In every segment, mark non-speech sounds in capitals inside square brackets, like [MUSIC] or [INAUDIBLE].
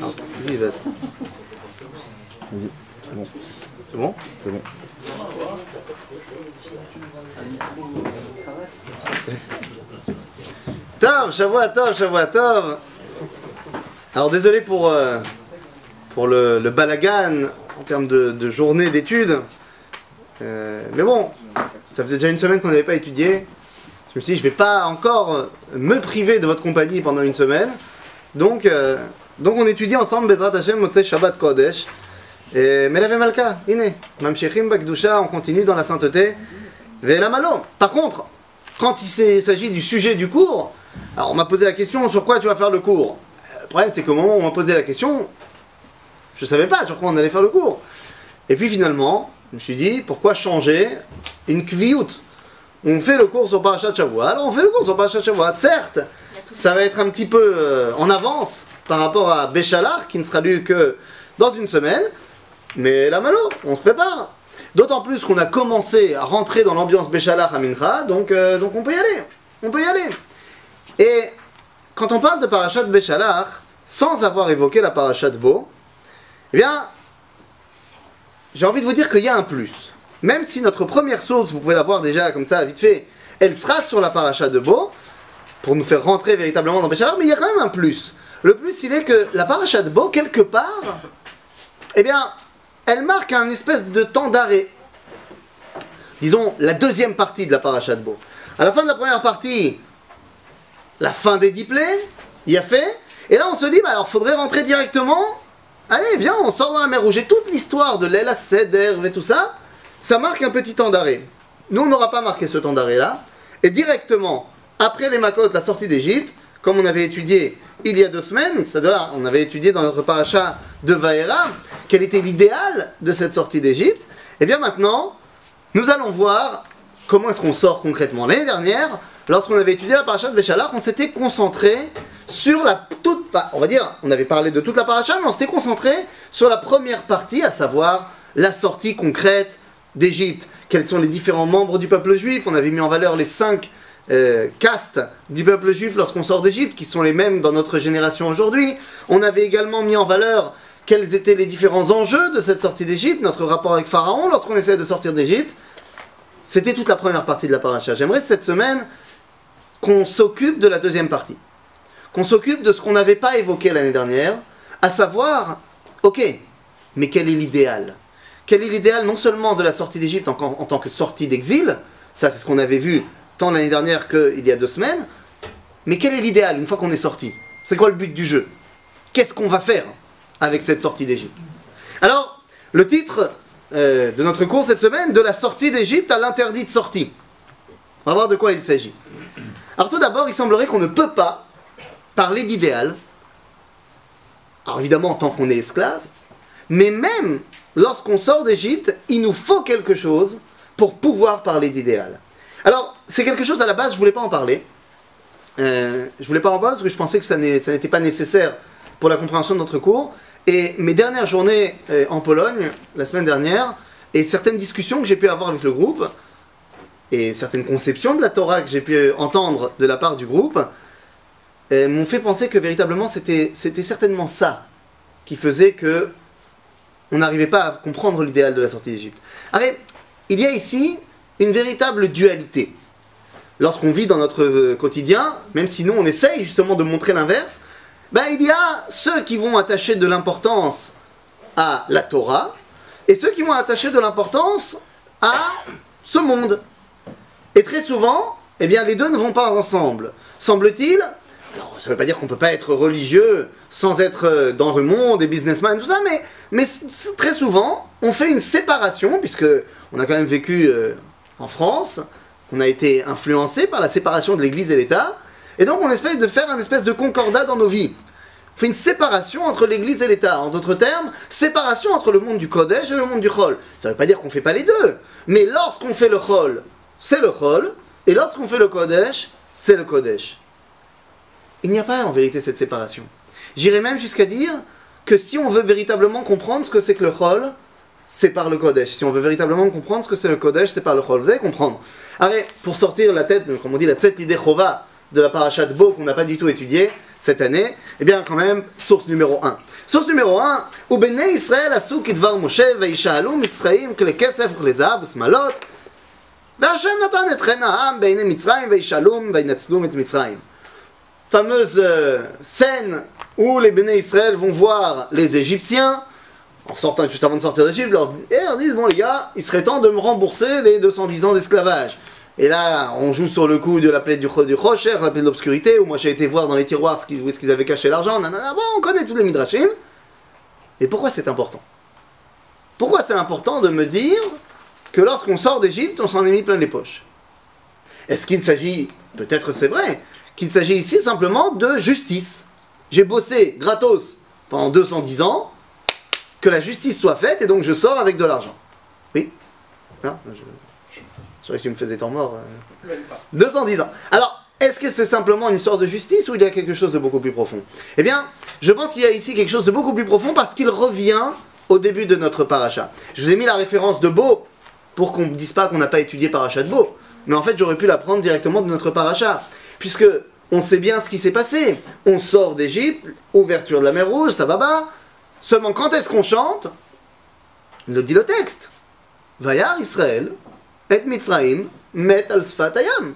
Vas-y, vas-y. Vas-y, c'est bon. C'est bon? C'est bon. Tov, Shavua Tov, Shavua Tov. Alors désolé pour, euh, pour le, le balagan en termes de, de journée d'études. Euh, mais bon, ça faisait déjà une semaine qu'on n'avait pas étudié. Je me suis dit, je vais pas encore me priver de votre compagnie pendant une semaine. Donc, euh, donc on étudie ensemble Bezrat Hashem Motzei Shabbat Kodesh. Et Melave Malka, Ine, Mamshechim Bakdusha, on continue dans la sainteté. Vela Malo. Par contre, quand il s'agit du sujet du cours, alors on m'a posé la question sur quoi tu vas faire le cours? Le problème c'est qu'au moment où on m'a posé la question, je savais pas sur quoi on allait faire le cours. Et puis finalement, je me suis dit, pourquoi changer une kviout On fait le cours sur Parashat Shavua. Alors on fait le cours sur Parashat Shavua. Certes, ça va être un petit peu euh, en avance par rapport à Béchalar, qui ne sera lu que dans une semaine. Mais la malo, on se prépare. D'autant plus qu'on a commencé à rentrer dans l'ambiance Béchalar à Mincha, donc, euh, donc on peut y aller. On peut y aller. Et quand on parle de Parashat Béchalar, sans avoir évoqué la Parashat Bo, eh bien, j'ai envie de vous dire qu'il y a un plus. Même si notre première source, vous pouvez la voir déjà comme ça, vite fait, elle sera sur la paracha de Bo, pour nous faire rentrer véritablement dans Béchalar, mais il y a quand même un plus. Le plus, il est que la paracha de Bo, quelque part, eh bien, elle marque un espèce de temps d'arrêt. Disons, la deuxième partie de la paracha de Bo. À la fin de la première partie, la fin des diplés, il y a fait, et là on se dit, bah alors faudrait rentrer directement Allez, viens, on sort dans la mer Rouge. Et toute l'histoire de l'Ela Seder et tout ça, ça marque un petit temps d'arrêt. Nous, on n'aura pas marqué ce temps d'arrêt-là. Et directement, après les Makot, la sortie d'Égypte, comme on avait étudié il y a deux semaines, c'est-à-dire on avait étudié dans notre paracha de Vaera, quel était l'idéal de cette sortie d'Égypte, et bien maintenant, nous allons voir comment est-ce qu'on sort concrètement. L'année dernière, lorsqu'on avait étudié la paracha de Béchalar, on s'était concentré sur la toute, on va dire, on avait parlé de toute la paracha, mais on s'était concentré sur la première partie, à savoir la sortie concrète d'Égypte. Quels sont les différents membres du peuple juif? On avait mis en valeur les cinq euh, castes du peuple juif lorsqu'on sort d'Égypte, qui sont les mêmes dans notre génération aujourd'hui. On avait également mis en valeur quels étaient les différents enjeux de cette sortie d'Égypte, notre rapport avec Pharaon lorsqu'on essaie de sortir d'Égypte. C'était toute la première partie de la paracha. J'aimerais cette semaine qu'on s'occupe de la deuxième partie. Qu'on s'occupe de ce qu'on n'avait pas évoqué l'année dernière, à savoir, ok, mais quel est l'idéal? Quel est l'idéal non seulement de la sortie d'Égypte en tant que sortie d'exil, ça c'est ce qu'on avait vu tant l'année dernière qu'il y a deux semaines, mais quel est l'idéal une fois qu'on est sorti? C'est quoi le but du jeu? Qu'est-ce qu'on va faire avec cette sortie d'Égypte? Alors, le titre euh, de notre cours cette semaine, de la sortie d'Égypte à l'interdit de sortie. On va voir de quoi il s'agit. Alors tout d'abord, il semblerait qu'on ne peut pas parler d'idéal, alors évidemment en tant qu'on est esclave, mais même lorsqu'on sort d'Égypte, il nous faut quelque chose pour pouvoir parler d'idéal. Alors, c'est quelque chose à la base, je voulais pas en parler. Euh, je voulais pas en parler parce que je pensais que ça n'était pas nécessaire pour la compréhension de notre cours. Et mes dernières journées euh, en Pologne, la semaine dernière, et certaines discussions que j'ai pu avoir avec le groupe, et certaines conceptions de la Torah que j'ai pu entendre de la part du groupe, euh, m'ont fait penser que véritablement c'était certainement ça qui faisait que on n'arrivait pas à comprendre l'idéal de la sortie d'Égypte. Il y a ici une véritable dualité. Lorsqu'on vit dans notre euh, quotidien, même si nous on essaye justement de montrer l'inverse, ben, il y a ceux qui vont attacher de l'importance à la Torah et ceux qui vont attacher de l'importance à ce monde. Et très souvent, eh bien, les deux ne vont pas ensemble. Semble-t-il, ça ne veut pas dire qu'on ne peut pas être religieux sans être euh, dans le monde et businessman, tout ça, mais, très souvent, on fait une séparation, puisque on a quand même vécu euh, en France, on a été influencé par la séparation de l'Église et l'État, et donc on essaie de faire un espèce de concordat dans nos vies. On fait une séparation entre l'Église et l'État. En d'autres termes, séparation entre le monde du Kodesh et le monde du Chol. Ça ne veut pas dire qu'on ne fait pas les deux, mais lorsqu'on fait le Chol, c'est le Chol, et lorsqu'on fait le Kodesh, c'est le Kodesh. Il n'y a pas en vérité cette séparation. J'irais même jusqu'à dire que si on veut véritablement comprendre ce que c'est que le Chol, c'est par le Kodesh. Si on veut véritablement comprendre ce que c'est le Kodesh, c'est par le Chol. Vous allez comprendre. Allez, pour sortir la tête, comme on dit, la tête l'idée chova de la parachat Bo qu'on n'a pas du tout étudiée, cette année, eh bien quand même, source numéro 1. Source numéro 1, ובני ישראל עשו כדבר משה וישאלו מצרים כלי כסף וכלי זהב ושמלות והשם נתן את חן העם בעיני מצרים וישאלום וינצלום את מצרים. Fameuse euh, scène où les béné Israël vont voir les Égyptiens en sortant juste avant de sortir d'Égypte, leur, disent bon les gars, il serait temps de me rembourser les 210 ans d'esclavage. Et là, on joue sur le coup de la plaie du, du Rocher, la plaie de l'obscurité, où moi j'ai été voir dans les tiroirs ce où est-ce qu'ils avaient caché l'argent, bon, on connaît tous les midrashim. Et pourquoi c'est important? Pourquoi c'est important de me dire que lorsqu'on sort d'Égypte, on s'en est mis plein les poches? Est-ce qu'il s'agit, peut-être c'est vrai, qu'il s'agit ici simplement de justice? J'ai bossé gratos pendant 210 ans, que la justice soit faite, et donc je sors avec de l'argent. Oui Non je... Je que tu me faisais temps mort. euh. Même pas. 210 ans. Alors, est-ce que c'est simplement une histoire de justice ou il y a quelque chose de beaucoup plus profond? Eh bien, je pense qu'il y a ici quelque chose de beaucoup plus profond parce qu'il revient au début de notre paracha. Je vous ai mis la référence de Beau pour qu'on ne dise pas qu'on n'a pas étudié paracha de Beau. Mais en fait, j'aurais pu la prendre directement de notre paracha. Puisque on sait bien ce qui s'est passé. On sort d'Égypte, ouverture de la mer Rouge, ça va. Seulement, quand est-ce qu'on chante? Le dit le texte. Vayar Israël, et Mitzraim, met al sfat hayam.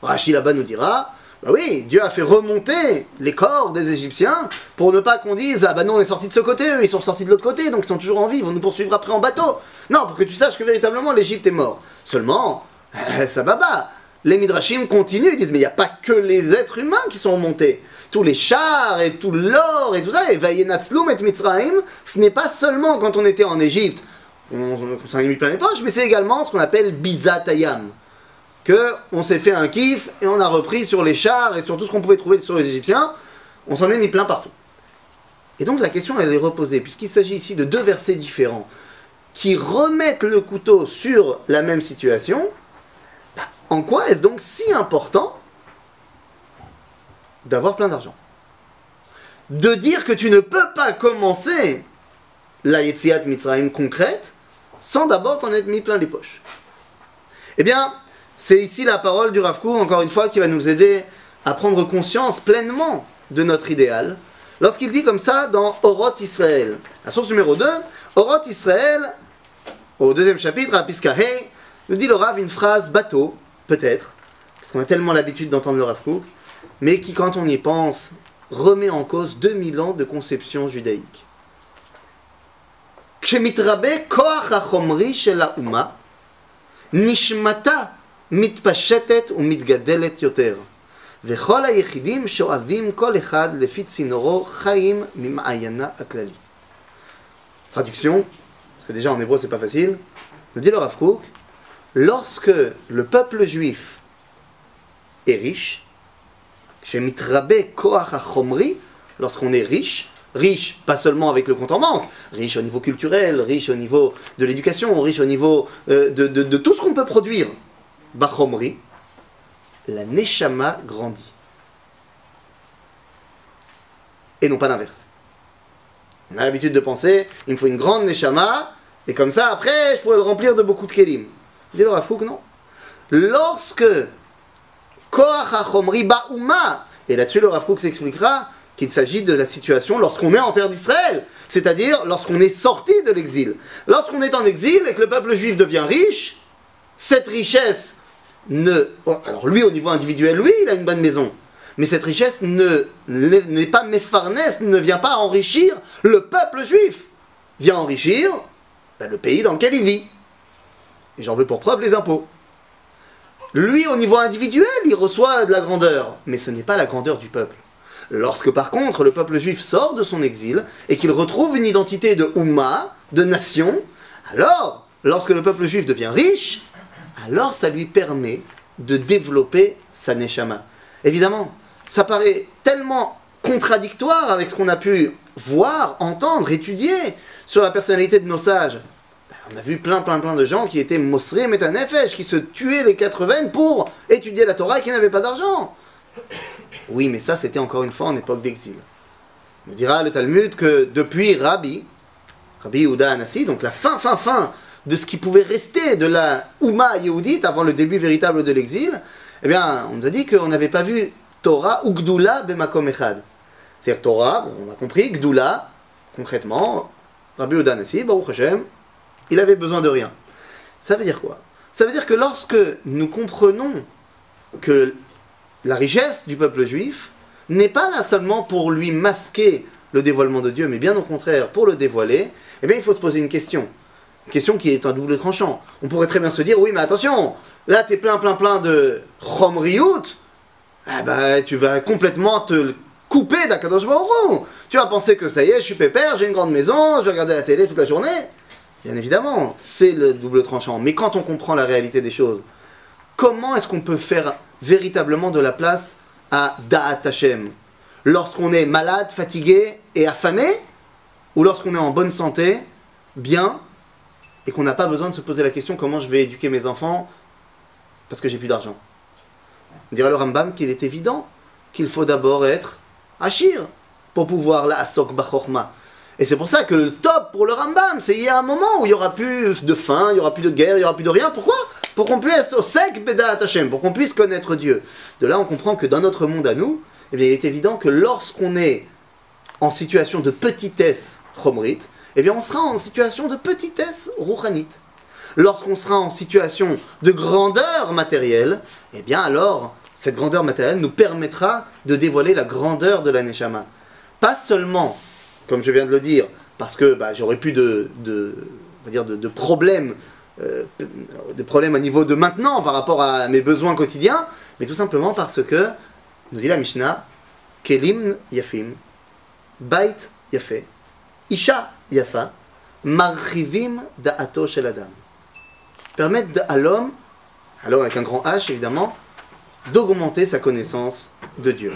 Rashi là-bas nous dira, bah oui, Dieu a fait remonter les corps des Égyptiens pour ne pas qu'on dise, ah bah non, on est sorti de ce côté, eux, ils sont sortis de l'autre côté, donc ils sont toujours en vie, ils vont nous poursuivre après en bateau. Non, pour que tu saches que véritablement l'Égypte est mort. Seulement, [LAUGHS] ça va pas. Les Midrashim continuent, ils disent, mais il n'y a pas que les êtres humains qui sont remontés. Tous les chars et tout l'or et tout ça, et Vayenatzlum et Mitzraim, ce n'est pas seulement quand on était en Égypte, on, s'en est mis plein les poches, mais c'est également ce qu'on appelle Bizatayam que on s'est fait un kiff et on a repris sur les chars et sur tout ce qu'on pouvait trouver sur les Égyptiens, on s'en est mis plein partout. Et donc la question elle est reposée, puisqu'il s'agit ici de deux versets différents qui remettent le couteau sur la même situation, bah, en quoi est-ce donc si important d'avoir plein d'argent De dire que tu ne peux pas commencer la Yetziat Mitzrayim concrète sans d'abord t'en être mis plein les poches. Eh bien, c'est ici la parole du Rav Kook, encore une fois, qui va nous aider à prendre conscience pleinement de notre idéal. Lorsqu'il dit comme ça dans Oroth Israël, la source numéro 2, Oroth Israël, au deuxième chapitre, à Piskahé, nous dit le Rav une phrase bateau, peut-être, parce qu'on a tellement l'habitude d'entendre le Rav mais qui, quand on y pense, remet en cause 2000 ans de conception judaïque. Traduction, parce que déjà en hébreu c'est pas facile, nous dit le Rav Kook, lorsque le peuple juif est riche, Shemitrabé Koach Achomri, lorsqu'on est riche, riche pas seulement avec le compte en banque, riche au niveau culturel, riche au niveau de l'éducation, riche au niveau euh, de, tout ce qu'on peut produire, Bachomri, la Neshama grandit. Et non pas l'inverse. On a l'habitude de penser, il me faut une grande Neshama, et comme ça, après, je pourrais le remplir de beaucoup de Kélim. Dis-leur à non. Lorsque et là-dessus le Rav Kook s'expliquera qu'il s'agit de la situation lorsqu'on est en terre d'Israël, c'est-à-dire lorsqu'on est sorti de l'exil. Lorsqu'on est en exil et que le peuple juif devient riche, cette richesse ne... Alors lui, au niveau individuel, oui, il a une bonne maison. Mais cette richesse ne n'est pas ne vient pas enrichir le peuple juif. Vient enrichir ben, le pays dans lequel il vit. Et j'en veux pour preuve les impôts. Lui, au niveau individuel, il reçoit de la grandeur, mais ce n'est pas la grandeur du peuple. Lorsque par contre le peuple juif sort de son exil et qu'il retrouve une identité de Oumma, de nation, alors, lorsque le peuple juif devient riche, alors ça lui permet de développer sa neshama. Évidemment, ça paraît tellement contradictoire avec ce qu'on a pu voir, entendre, étudier sur la personnalité de nos sages. On a vu plein, plein, plein de gens qui étaient mosré metanefesh, qui se tuaient les quatre veines pour étudier la Torah et qui n'avaient pas d'argent. Oui, mais ça, c'était encore une fois en époque d'exil. On dira le Talmud que depuis Rabbi, Rabbi Yehuda Anassi, donc la fin, fin, fin de ce qui pouvait rester de la Ouma Yehudite avant le début véritable de l'exil, eh bien, on nous a dit qu'on n'avait pas vu Torah ou Gdula bemakom echad. C'est-à-dire Torah, on a compris, Gdula, concrètement, Rabbi Odanesi, Baruch Hashem, il avait besoin de rien. Ça veut dire quoi? Ça veut dire que lorsque nous comprenons que la richesse du peuple juif n'est pas là seulement pour lui masquer le dévoilement de Dieu, mais bien au contraire pour le dévoiler, eh bien il faut se poser une question. Une question qui est un double tranchant. On pourrait très bien se dire, oui mais attention, là tu es plein plein plein de Chomriout, eh ben, tu vas complètement te couper d'Akadosh Baruch Tu vas penser que ça y est, je suis pépère, j'ai une grande maison, je vais regarder la télé toute la journée. Bien évidemment, c'est le double tranchant. Mais quand on comprend la réalité des choses, comment est-ce qu'on peut faire véritablement de la place à Da'at Hashem? Lorsqu'on est malade, fatigué et affamé Ou lorsqu'on est en bonne santé, bien, et qu'on n'a pas besoin de se poser la question comment je vais éduquer mes enfants parce que j'ai plus d'argent? On dirait le Rambam qu'il est évident qu'il faut d'abord être Achir pour pouvoir la Asok Bachorma. Et c'est pour ça que le top pour le Rambam, c'est il y a un moment où il n'y aura plus de faim, il n'y aura plus de guerre, il n'y aura plus de rien. Pourquoi? Pour qu'on puisse au sec Beda Hashem, pour qu'on puisse connaître Dieu. De là, on comprend que dans notre monde à nous, eh bien, il est évident que lorsqu'on est en situation de petitesse chomrit, eh bien, on sera en situation de petitesse rouhanit. Lorsqu'on sera en situation de grandeur matérielle, eh bien, alors, cette grandeur matérielle nous permettra de dévoiler la grandeur de la Neshama. Pas seulement comme je viens de le dire, parce que bah, j'aurais plus de, de, dire de, problèmes, euh, problèmes à niveau de maintenant par rapport à mes besoins quotidiens, mais tout simplement parce que, nous dit la Mishnah, Kelim Yafim, Bait Yafé, Isha Yafa, Marchivim Da'ato Shel Adam. Permettent à l'homme, alors avec un grand H évidemment, d'augmenter sa connaissance de Dieu.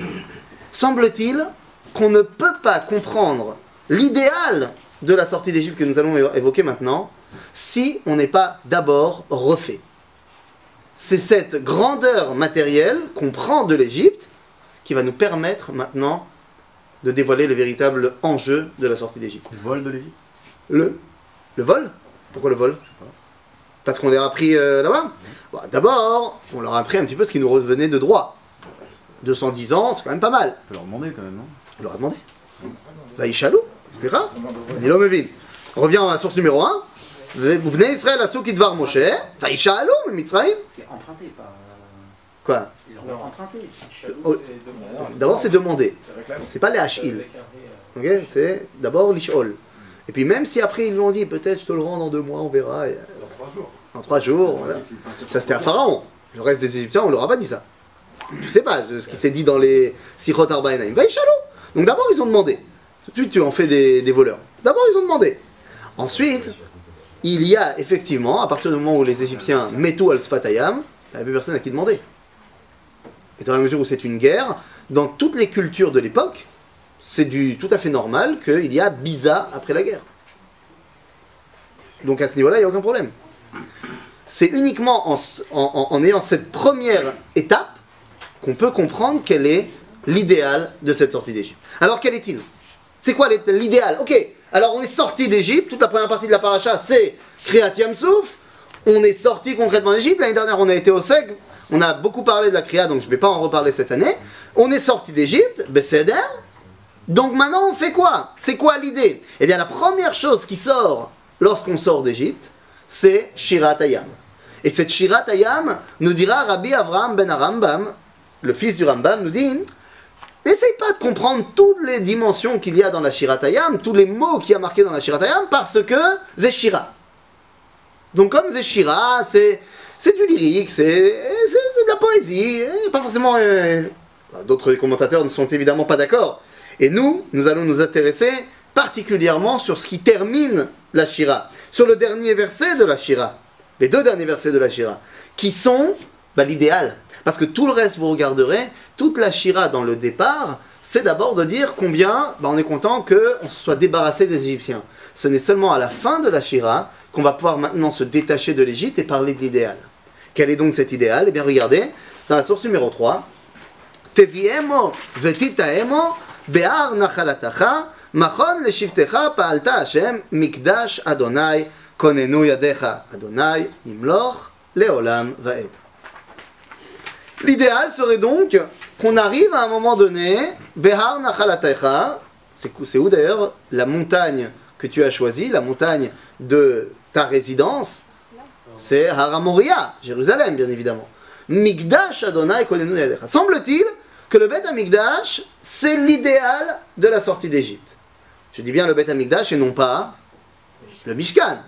Semble-t-il qu'on ne peut pas comprendre l'idéal de la sortie d'Égypte que nous allons évoquer maintenant, si on n'est pas d'abord refait. C'est cette grandeur matérielle qu'on prend de l'Égypte qui va nous permettre maintenant de dévoiler le véritable enjeu de la sortie d'Égypte. Le vol de l'Égypte? Le, le vol? Pourquoi le vol? Parce qu'on leur a appris euh, là-bas D'abord, on leur a appris un petit peu ce qui nous revenait de droit. 210 ans, c'est quand même pas mal. On peut leur demander quand même, non? On leur a demandé. Vaïchalou סליחה? אני לא מבין. Reviens à la source numéro 1. ובני ישראל עשו כדבר משה, וישאלו ממצרים. Quoi D'abord c'est demander. C'est pas les hachil. Ok C'est d'abord l'ishol. Et puis même si après ils lui ont dit peut-être je te le rends dans deux mois, on verra. Dans trois jours. Dans trois jours. Voilà. Ça c'était à Pharaon. Le reste des Égyptiens on leur a pas dit ça. Tu sais pas ce qui s'est dit dans les Sichot Arbaïnaim. Vaïchalou. Donc d'abord ils ont demandé. Tout de suite, tu en fais des, voleurs. D'abord, ils ont demandé. Ensuite, il y a effectivement, à partir du moment où les Égyptiens mettent al sfatayam, il n'y avait plus personne à qui demander. Et dans la mesure où c'est une guerre, dans toutes les cultures de l'époque, c'est du tout à fait normal qu'il y a Biza après la guerre. Donc à ce niveau-là, il n'y a aucun problème. C'est uniquement en, en, ayant cette première étape qu'on peut comprendre quel est l'idéal de cette sortie d'Égypte. Alors quel est-il? C'est quoi l'idéal Ok, alors on est sorti d'Égypte, toute la première partie de la paracha c'est Kriyat Yamsouf, on est sorti concrètement d'Égypte, l'année dernière on a été au Seg, on a beaucoup parlé de la Kriya, donc je ne vais pas en reparler cette année. On est sorti d'Égypte, Besséder, donc maintenant on fait quoi? C'est quoi l'idée? Eh bien la première chose qui sort lorsqu'on sort d'Égypte, c'est Shirat Ayam. Et cette Shirat Ayam nous dira Rabbi Avraham ben Arambam, le fils du Rambam, nous dit N'essaye pas de comprendre toutes les dimensions qu'il y a dans la Shiratayam, tous les mots qu'il y a marqués dans la Shiratayam, parce que Zeshira. Donc comme Zeshira, c'est, c'est du lyrique, c'est, de la poésie, pas forcément... Euh, d'autres commentateurs ne sont évidemment pas d'accord. Et nous, nous allons nous intéresser particulièrement sur ce qui termine la Shira, sur le dernier verset de la Shira, les deux derniers versets de la Shira, qui sont bah, l'idéal. Parce que tout le reste, vous regarderez, toute la Shira dans le départ, c'est d'abord de dire combien bah, on est content qu'on se soit débarrassé des Égyptiens. Ce n'est seulement à la fin de la Shira qu'on va pouvoir maintenant se détacher de l'Égypte et parler de l'idéal. Quel est donc cet idéal? Eh bien, regardez, dans la source numéro 3, Teviemo vetitaemo be'ar nachalatacha machon leshivtecha pa'alta Hashem mikdash Adonai konenu yadecha Adonai imloch leolam va'ed. L'idéal serait donc qu'on arrive à un moment donné, Behar Nachalatecha, c'est où d'ailleurs la montagne que tu as choisie, la montagne de ta résidence, c'est Haramoria, Jérusalem bien évidemment. Migdash Adonai. Semble-t-il que le Bet Amigdash, c'est l'idéal de la sortie d'Égypte. Je dis bien le Bet Amigdash et non pas le Mishkan.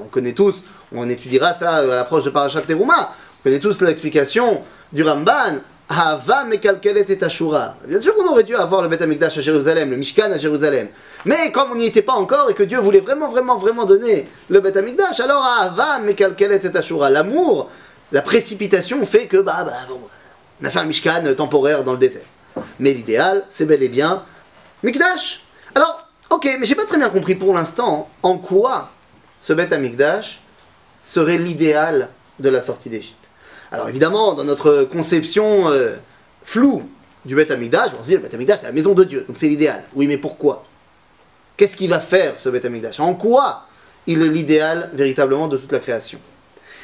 on connaît tous, on étudiera ça à l'approche de Parashat Teruma, on connaît tous l'explication du Ramban, Hava mekalkelet et Ashura. Bien sûr qu'on aurait dû avoir le Beth Amikdash à Jérusalem, le Mishkan à Jérusalem. Mais comme on n'y était pas encore et que Dieu voulait vraiment, vraiment, vraiment donner le Beth Amikdash, alors Hava mekalkelet et Ashura. L'amour, la précipitation fait que, bah, bah, bon, on a fait un Mishkan temporaire dans le désert. Mais l'idéal, c'est bel et bien Mikdash. Alors, ok, mais j'ai pas très bien compris pour l'instant en quoi ce Beth Amikdash serait l'idéal de la sortie d'Égypte. Alors évidemment, dans notre conception euh, floue du Beth Amikdash, on se dit le Beth Amikdash c'est la maison de Dieu, donc c'est l'idéal. Oui, mais pourquoi? Qu'est-ce qu'il va faire ce Beth Amikdash En quoi il est l'idéal véritablement de toute la création?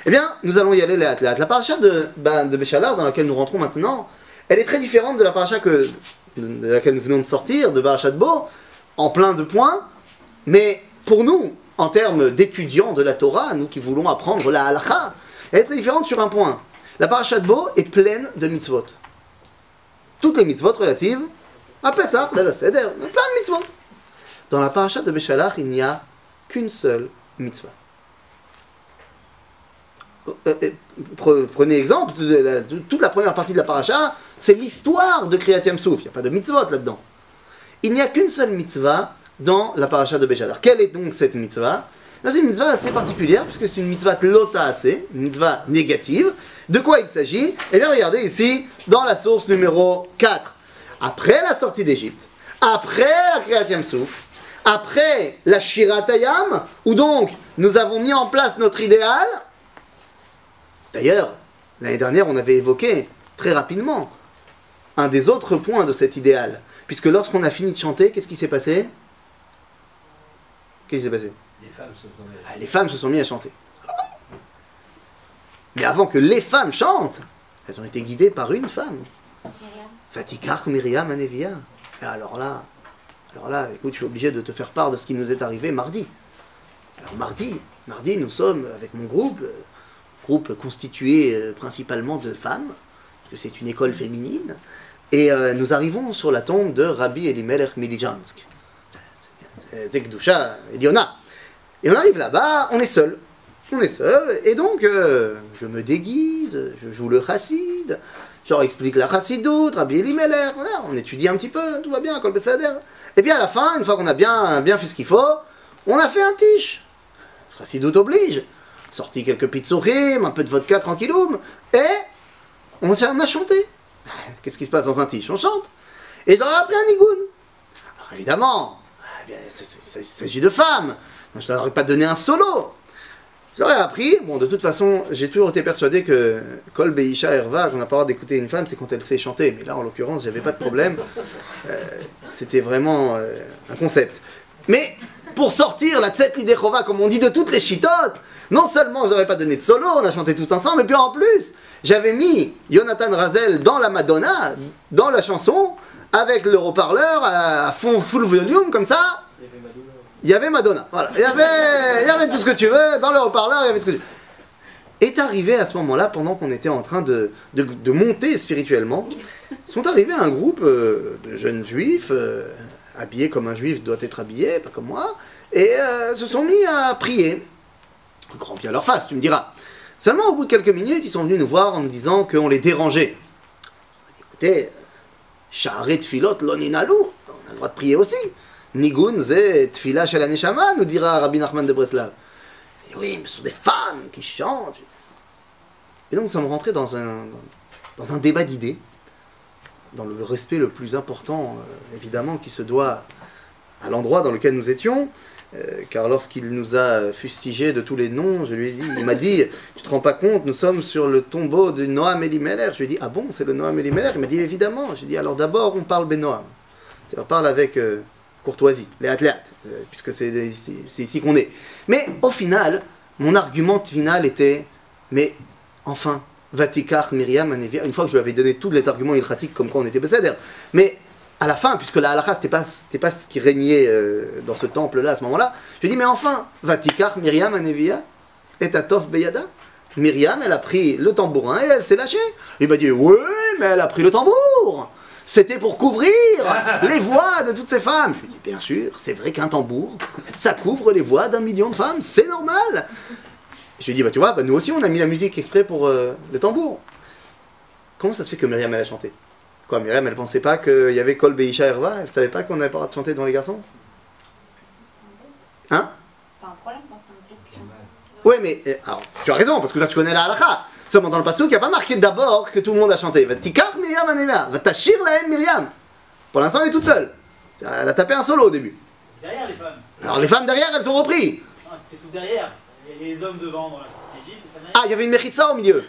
Eh bien, nous allons y aller les athlètes. La paracha de, ben, de Béchalar, dans laquelle nous rentrons maintenant, elle est très différente de la paracha que, de laquelle nous venons de sortir, de Barachat Bo, en plein de points, mais pour nous, en termes d'étudiants de la Torah, nous qui voulons apprendre la halakha, elle est très différente sur un point. La parashat Bo est pleine de mitzvot. Toutes les mitzvot relatives à Pesach, la Seder, plein de mitzvot. Dans la parashat de Béchalach, il n'y a qu'une seule mitzvah. Euh, euh, prenez exemple, toute la première partie de la paracha, c'est l'histoire de Kriyat Souf. Il n'y a pas de mitzvot là-dedans. Il n'y a qu'une seule mitzvah dans la paracha de Béchalach. Quelle est donc cette mitzvah? C'est une mitzvah assez particulière, puisque c'est une mitzvah lota assez, une mitzvah négative. De quoi il s'agit? Eh bien, regardez ici, dans la source numéro 4. Après la sortie d'Égypte, après la Kriyat Souf, après la Shiratayam, où donc nous avons mis en place notre idéal. D'ailleurs, l'année dernière, on avait évoqué très rapidement un des autres points de cet idéal. Puisque lorsqu'on a fini de chanter, qu'est-ce qui s'est passé? Qu'est-ce qui s'est passé? Les femmes, se sont... Ah, les femmes se sont mis à chanter. Mais avant que les femmes chantent, elles ont été guidées par une femme. Fatikar Myriam Anevia. Et alors là, alors là, écoute, je suis obligé de te faire part de ce qui nous est arrivé mardi. Alors mardi, mardi, nous sommes avec mon groupe, euh, groupe constitué euh, principalement de femmes, parce que c'est une école féminine, et euh, nous arrivons sur la tombe de Rabbi Elimelech Milijansk. Zekdusha Eliona. Et on arrive là-bas, on est seul. On est seul, et donc je me déguise, je joue le chassid, leur explique la chassidoute, Rabbi Elimelech, on étudie un petit peu, tout va bien, Kol et puis à la fin, une fois qu'on a bien, bien fait ce qu'il faut, on a fait un tiche. Chassidoute oblige. Sorti quelques pizzourim, un peu de vodka tranquilloum, et on, a chanté. [LAUGHS] Qu'est-ce qui se passe dans un tiche? On chante. Et j'aurais appris un nigoun. Alors évidemment, eh il s'agit de femmes. Je ne leur ai pas donné un solo. J'aurais appris, bon de toute façon, j'ai toujours été persuadé que Kol Beisha Herva, on n'a pas le droit d'écouter une femme, c'est quand elle sait chanter. Mais là, en l'occurrence, j'avais pas de problème. Euh, c'était vraiment euh, un concept. Mais pour sortir la Tset Lidechova, comme on dit de toutes les chitotes, non seulement j'aurais pas donné de solo, on a chanté tout ensemble, mais puis en plus, j'avais mis Jonathan Razel dans la Madonna, dans la chanson, avec le haut-parleur à fond full volume, comme ça, il y avait Madonna. Voilà. Il y avait, il y avait tout ce que tu veux, dans le haut-parleur, il y avait tout ce que tu veux. Est arrivé à ce moment-là, pendant qu'on était en train de, de, monter spirituellement, sont arrivés un groupe euh, de jeunes juifs, euh, habillés comme un juif doit être habillé, pas comme moi, et euh, se sont mis à prier. Grand bien leur face, tu me diras. Seulement, au bout de quelques minutes, ils sont venus nous voir en nous disant qu'on les dérangeait. Écoutez, Shaharet Filot Loninalou, on a le droit de prier aussi. Nigun, c'est Tfila shel Neshama, nous dira Rabbi Nachman de Breslav. Oui, mais ce sont des femmes qui chantent. Et donc nous sommes rentrés dans un, dans un débat d'idées, dans le respect le plus important, euh, évidemment, qui se doit à l'endroit dans lequel nous étions. Euh, car lorsqu'il nous a fustigé de tous les noms, je lui ai dit, il m'a dit, tu te rends pas compte, nous sommes sur le tombeau de Noam Elimelech. Je lui ai dit, ah bon, c'est le Noam Elimelech Il m'a dit, évidemment. Je lui ai dit, alors d'abord, on parle Benoam. On parle avec euh, courtoisie, les athlètes, euh, puisque c'est ici qu'on est. Mais au final, mon argument final était, mais enfin, Vatikar Myriam une fois que je lui avais donné tous les arguments ilchatiques comme quoi on était Besséder. Mais à la fin, puisque la halakha, c'était pas, pas ce qui régnait euh, dans ce temple-là à ce moment-là, je lui ai dit, mais enfin, Vatikar Myriam Anevia et Atov Beyada. Myriam, elle a pris le tambourin et elle s'est lâchée. Il m'a dit, oui, mais elle a pris le tambour. C'était pour couvrir les voix de toutes ces femmes. Je lui ai dit, bien sûr, c'est vrai qu'un tambour, ça couvre les voix d'un million de femmes, c'est normal. Je lui ai dit, bah tu vois, bah, nous aussi on a mis la musique exprès pour euh, le tambour. Comment ça se fait que Myriam elle a chanté? Quoi, Myriam elle pensait pas qu'il y avait Kol Beisha Herva? Elle savait pas qu'on n'avait pas le droit de chanter devant les garçons? Hein? C'est pas un problème c'est un groupe qui chante. Oui, mais euh, alors, tu as raison, parce que là tu connais la halakha. Seulement dans le passage, il n'y a pas marqué d'abord que tout le monde a chanté. Va tikar Myriam Anema, va tachir la haine Myriam. Pour l'instant, elle est toute seule. Elle a tapé un solo au début. Derrière les femmes. Alors les femmes derrière, elles ont repris. Non, c'était tout derrière. Et les hommes devant dans la sortie d'Égypte. les femmes Ah, il y avait une mechitza au milieu.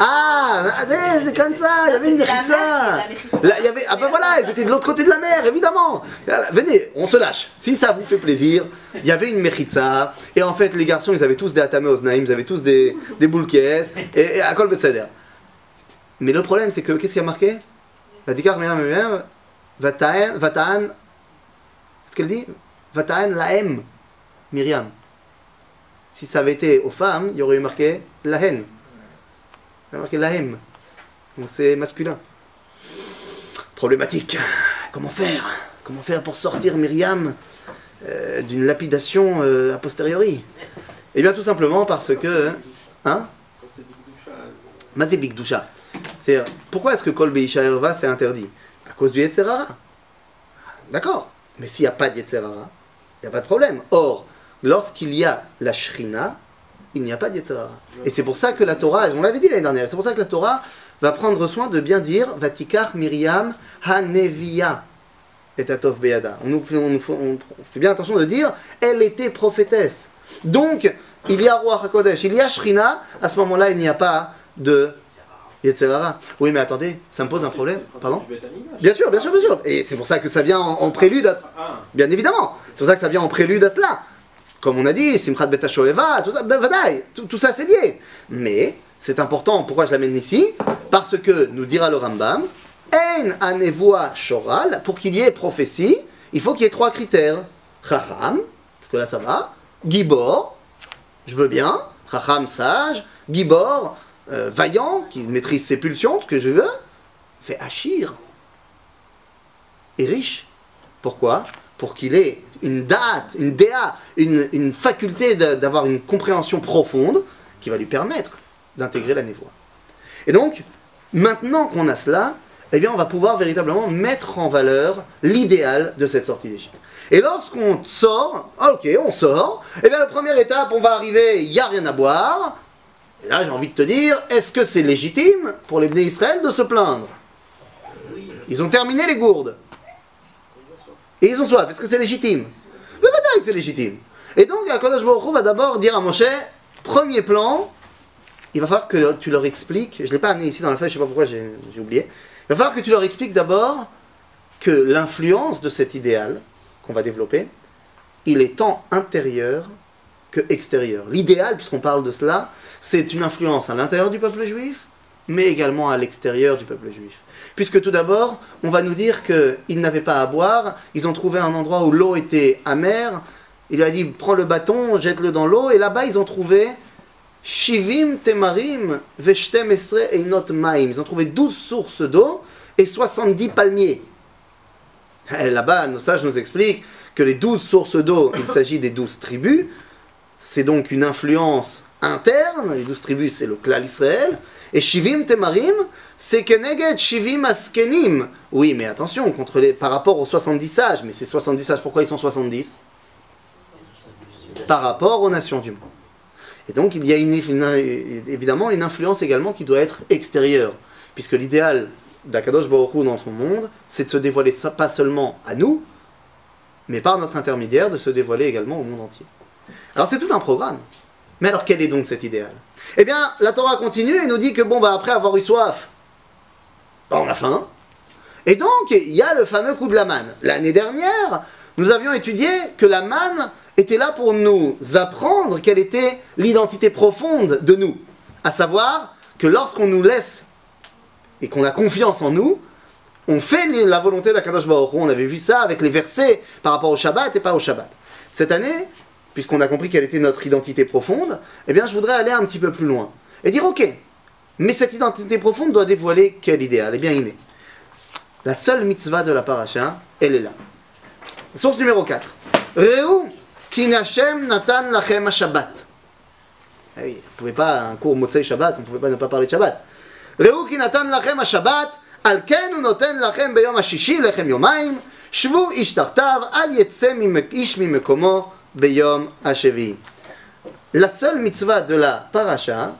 Ah, c'est c'est comme ça, il y avait une il y avait, ah ben voilà, ils étaient de l'autre côté de la mer, évidemment. Venez, on se lâche. Si ça vous fait plaisir, il y avait une mechitza. Et en fait, les garçons, ils avaient tous des atame osnaim, ils avaient tous des, des boules. Et, à kol beseder. Mais le problème, c'est que, qu'est-ce qui a marqué? La dikar meyam meyam, vataan, vataan, ce qu'elle dit? Vataan laem, Myriam. Si ça avait été aux femmes, il y aurait eu marqué la haine. Il y aurait marqué la haine. Donc c'est masculin. Problématique. Comment faire? Comment faire pour sortir Myriam euh, d'une lapidation euh, a posteriori? Eh bien tout simplement parce que... Hein? Mazé Bigdusha. C'est pourquoi est-ce que Kol Beisha Erva c'est interdit? À cause du Yetzerara. D'accord. Mais s'il n'y a pas de Yetzerara, il n'y a pas de problème. Or, lorsqu'il y a la Shrina, il n'y a pas de Yetzerara. Et c'est pour ça que la Torah, on l'avait dit l'année dernière, c'est pour ça que la Torah va prendre soin de bien dire Vatikar Miriam Hanevia et Atov Beada. On, fait- bien attention de dire elle était prophétesse. Donc, il y a Roi HaKodesh, il y a Shrina, à ce moment-là, il n'y a pas de Yetzerara. Oui, mais attendez, ça me pose un problème. Pardon? Bien sûr, bien sûr, bien sûr. Et c'est pour ça que ça vient en, en prélude à... Bien évidemment. C'est pour ça que ça vient en prélude à cela. Comme on a dit, Simchat Bet HaShoeva, tout ça, ben, tout, tout ça c'est lié. Mais c'est important, pourquoi je l'amène ici? Parce que, nous dira le Rambam, En anevoa shoral, pour qu'il y ait prophétie, il faut qu'il y ait trois critères. Chacham, jusque là ça va. Gibor, je veux bien. Chacham, sage. Gibor, euh, vaillant, qui maîtrise ses pulsions, ce que je veux. Fait Achir, et riche. Pourquoi? Pour qu'il ait une date, une déa, une, faculté d'avoir une compréhension profonde qui va lui permettre d'intégrer la névoie. Et donc, maintenant qu'on a cela, eh bien, on va pouvoir véritablement mettre en valeur l'idéal de cette sortie d'Égypte. Et lorsqu'on sort, ah, ok, on sort, eh bien, la première étape, on va arriver, il n'y a rien à boire. Et là, j'ai envie de te dire, est-ce que c'est légitime pour les Bnei Israël de se plaindre? Ils ont terminé les gourdes. Et ils ont soif. Est-ce que c'est légitime? Le que c'est légitime. Et donc, Akadosh Baruch va d'abord dire à Moshe, premier plan, il va falloir que tu leur expliques, je ne l'ai pas amené ici dans la feuille, je ne sais pas pourquoi j'ai oublié, il va falloir que tu leur expliques d'abord que l'influence de cet idéal qu'on va développer, il est tant intérieur que extérieur. L'idéal, puisqu'on parle de cela, c'est une influence à l'intérieur du peuple juif, mais également à l'extérieur du peuple juif. Puisque tout d'abord, on va nous dire qu'ils n'avaient pas à boire, ils ont trouvé un endroit où l'eau était amère, il a dit prends le bâton, jette-le dans l'eau, et là-bas ils ont trouvé Shivim temarim veshtem esre einot maim. Ils ont trouvé 12 sources d'eau et 70 palmiers. Et Là-bas, nos sages nous expliquent que les 12 sources d'eau, il s'agit des 12 tribus. C'est donc une influence interne. Les 12 tribus, c'est le clan Israël. Et Shivim temarim, c'est Keneged Shivim askenim. Oui, mais attention, par rapport aux 70 sages. Mais ces 70 sages, pourquoi ils sont 70 Par rapport aux nations du monde. Et donc il y a évidemment une influence également qui doit être extérieure, puisque l'idéal d'Akadosh Baruch dans son monde, c'est de se dévoiler pas seulement à nous, mais par notre intermédiaire de se dévoiler également au monde entier. Alors c'est tout un programme. Mais alors quel est donc cet idéal? Eh bien, la Torah continue et nous dit que bon bah après avoir eu soif, bah, on a faim. Et donc il y a le fameux coup de la manne. L'année dernière, nous avions étudié que la manne était là pour nous apprendre quelle était l'identité profonde de nous. À savoir que lorsqu'on nous laisse et qu'on a confiance en nous, on fait la volonté d'Akadosh Baruch. On avait vu ça avec les versets par rapport au Shabbat et pas au Shabbat. Cette année, puisqu'on a compris quelle était notre identité profonde, eh bien, je voudrais aller un petit peu plus loin et dire ok, mais cette identité profonde doit dévoiler quel idéal? Eh bien, il est. La seule mitzvah de la paracha, elle est là. Source numéro 4. Reu kinashem natan lachem shabbat. Eh oui, on ne pouvait pas, un cours Motsei Shabbat, on ne pouvait pas ne pas parler de Shabbat. Reu kinatan lachem shabbat, al ken unoten lachem beyom ashishi lechem yomaim, shvu ishtartav al yetse ish mimekomo Beyom Hashevi. La seule mitzvah de la paracha,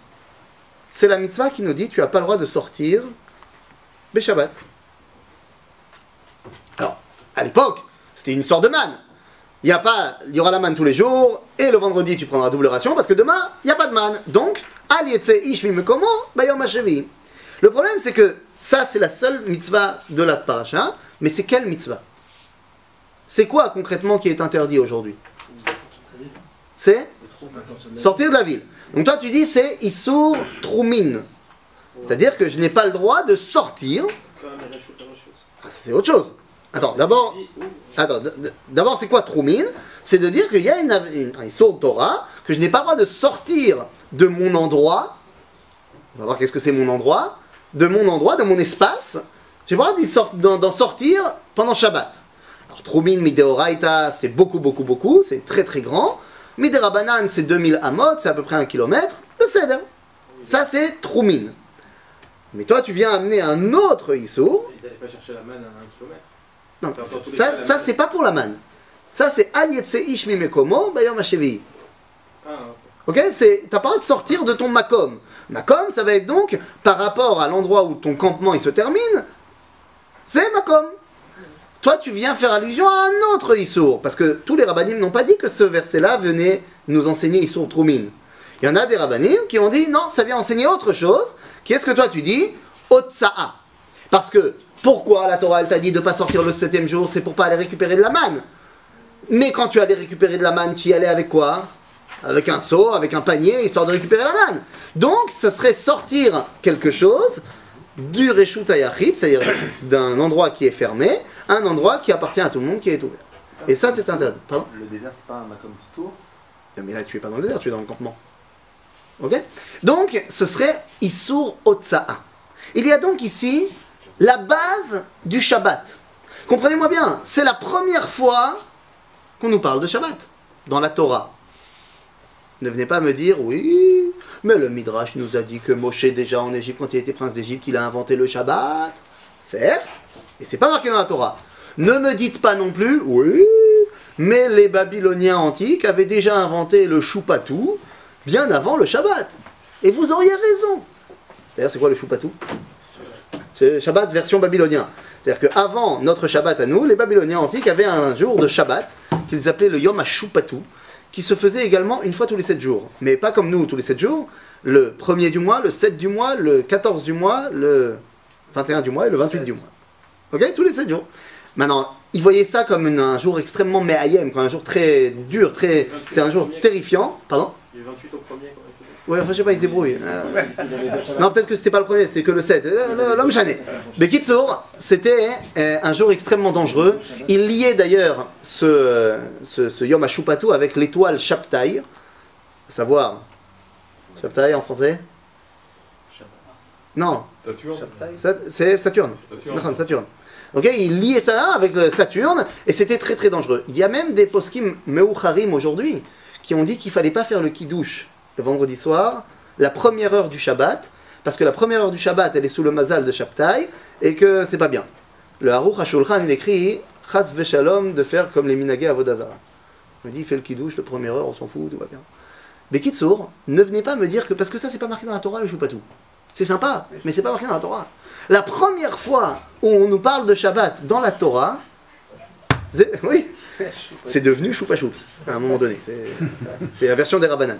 c'est la mitzvah qui nous dit tu n'as pas le droit de sortir Beshabbat. Alors, à l'époque, c'était une histoire de manne. Il y, y aura la manne tous les jours, et le vendredi, tu prendras double ration, parce que demain, il n'y a pas de manne. Donc, le problème, c'est que ça, c'est la seule mitzvah de la paracha, mais c'est quelle mitzvah? C'est quoi concrètement qui est interdit aujourd'hui? C'est sortir de la ville. Donc toi, tu dis c'est Issour Troumin. C'est-à-dire que je n'ai pas le droit de sortir. Ah, c'est autre chose. Attends, d'abord, attends, d'abord c'est quoi Troumin? C'est de dire qu'il y a une, une, Torah, que je n'ai pas le droit de sortir de mon endroit. On va voir qu'est-ce que c'est mon endroit. De mon endroit, de mon espace. J'ai pas le droit d'en sortir pendant Shabbat. Alors Troumin Mideoraita, c'est beaucoup, beaucoup, beaucoup. C'est très, très grand. Miderabanan, c'est 2000 amot, c'est à peu près un kilomètre. Le Seder. Ça, c'est Troumin. Mais toi, tu viens amener un autre Issour. Ils n'allaient pas chercher la manne à un kilomètre. Non, ça, ça c'est pas pour la manne. Ça, c'est Alietse Ishmi Mekomo, Bayom Hashevi. Ah, ok. Ok c'est, T'as pas le droit de sortir de ton Makom. Makom, ça va être donc, par rapport à l'endroit où ton campement il se termine, c'est Makom. Toi, tu viens faire allusion à un autre Issour. Parce que tous les rabbinim n'ont pas dit que ce verset-là venait nous enseigner Issour Troumin. Il y en a des rabbinim qui ont dit non, ça vient enseigner autre chose. Qu'est-ce que toi tu dis? Otsa'a. Parce que pourquoi la Torah elle t'a dit de ne pas sortir le septième jour? C'est pour pas aller récupérer de la manne. Mais quand tu allais récupérer de la manne, tu y allais avec quoi? Avec un seau, avec un panier, histoire de récupérer la manne. Donc, ce serait sortir quelque chose du Reshut c'est-à-dire d'un endroit qui est fermé, un endroit qui appartient à tout le monde, qui est ouvert. Et ça, c'est interdit. Pardon Le désert, c'est pas un non, mais là, tu es pas dans le désert, tu es dans le campement. Ok? Donc, ce serait Issour Otsa'a. Il y a donc ici la base du Shabbat. Comprenez-moi bien, c'est la première fois qu'on nous parle de Shabbat dans la Torah. Ne venez pas me dire, oui, mais le Midrash nous a dit que Moshe, déjà en Égypte, quand il était prince d'Égypte, il a inventé le Shabbat. Certes, et c'est pas marqué dans la Torah. Ne me dites pas non plus, oui, mais les Babyloniens antiques avaient déjà inventé le choupatou bien avant le Shabbat. Et vous auriez raison. D'ailleurs, c'est quoi le choupatou? C'est Shabbat version babylonien. C'est-à-dire qu'avant notre Shabbat à nous, les Babyloniens antiques avaient un jour de Shabbat qu'ils appelaient le Yom HaShupatou, qui se faisait également une fois tous les 7 jours. Mais pas comme nous tous les 7 jours, le 1er du mois, le 7 du mois, le 14 du mois, le 21 du mois et le 28 du mois. Ok Tous les 7 jours. Maintenant, ils voyaient ça comme une- un jour extrêmement méayem, un jour très dur, très... c'est un jour terrifiant. Pardon Du 28 au 1er, comment ils faisaient Ouais, enfin, je sais pas, ils se débrouillent. [LAUGHS] Euh, Non, peut-être que c'était pas le premier, c'était que le 7. Euh, L'homme chané. Mais Kitsour, c'était euh, un jour extrêmement dangereux. Il liait d'ailleurs ce, ce, ce Yom HaShupatou avec l'étoile Shabtai, à savoir. Shabtai en français Non, Saturne. Sat- c'est Saturne. Saturne. D'accord, Saturne. Ok, il liait ça là avec Saturne et c'était très très dangereux. Il y a même des poskim Meucharim aujourd'hui qui ont dit qu'il fallait pas faire le kiddush le vendredi soir, la première heure du Shabbat, parce que la première heure du Shabbat elle est sous le mazal de Shabtai et que c'est pas bien. Le Haruch HaShulchan il écrit Chas Veshalom de faire comme les Minagé Avodazara. Il me dit fais le kiddush, la première heure, on s'en fout, tout va bien. Mais Kitsour, ne venez pas me dire que parce que ça c'est pas marqué dans la Torah le tout. C'est sympa, mais c'est pas marqué dans la Torah. La première fois où on nous parle de Shabbat dans la Torah, c'est- [LAUGHS] oui, c'est devenu choupa choups à un moment donné. C'est- la version des Rabbanan.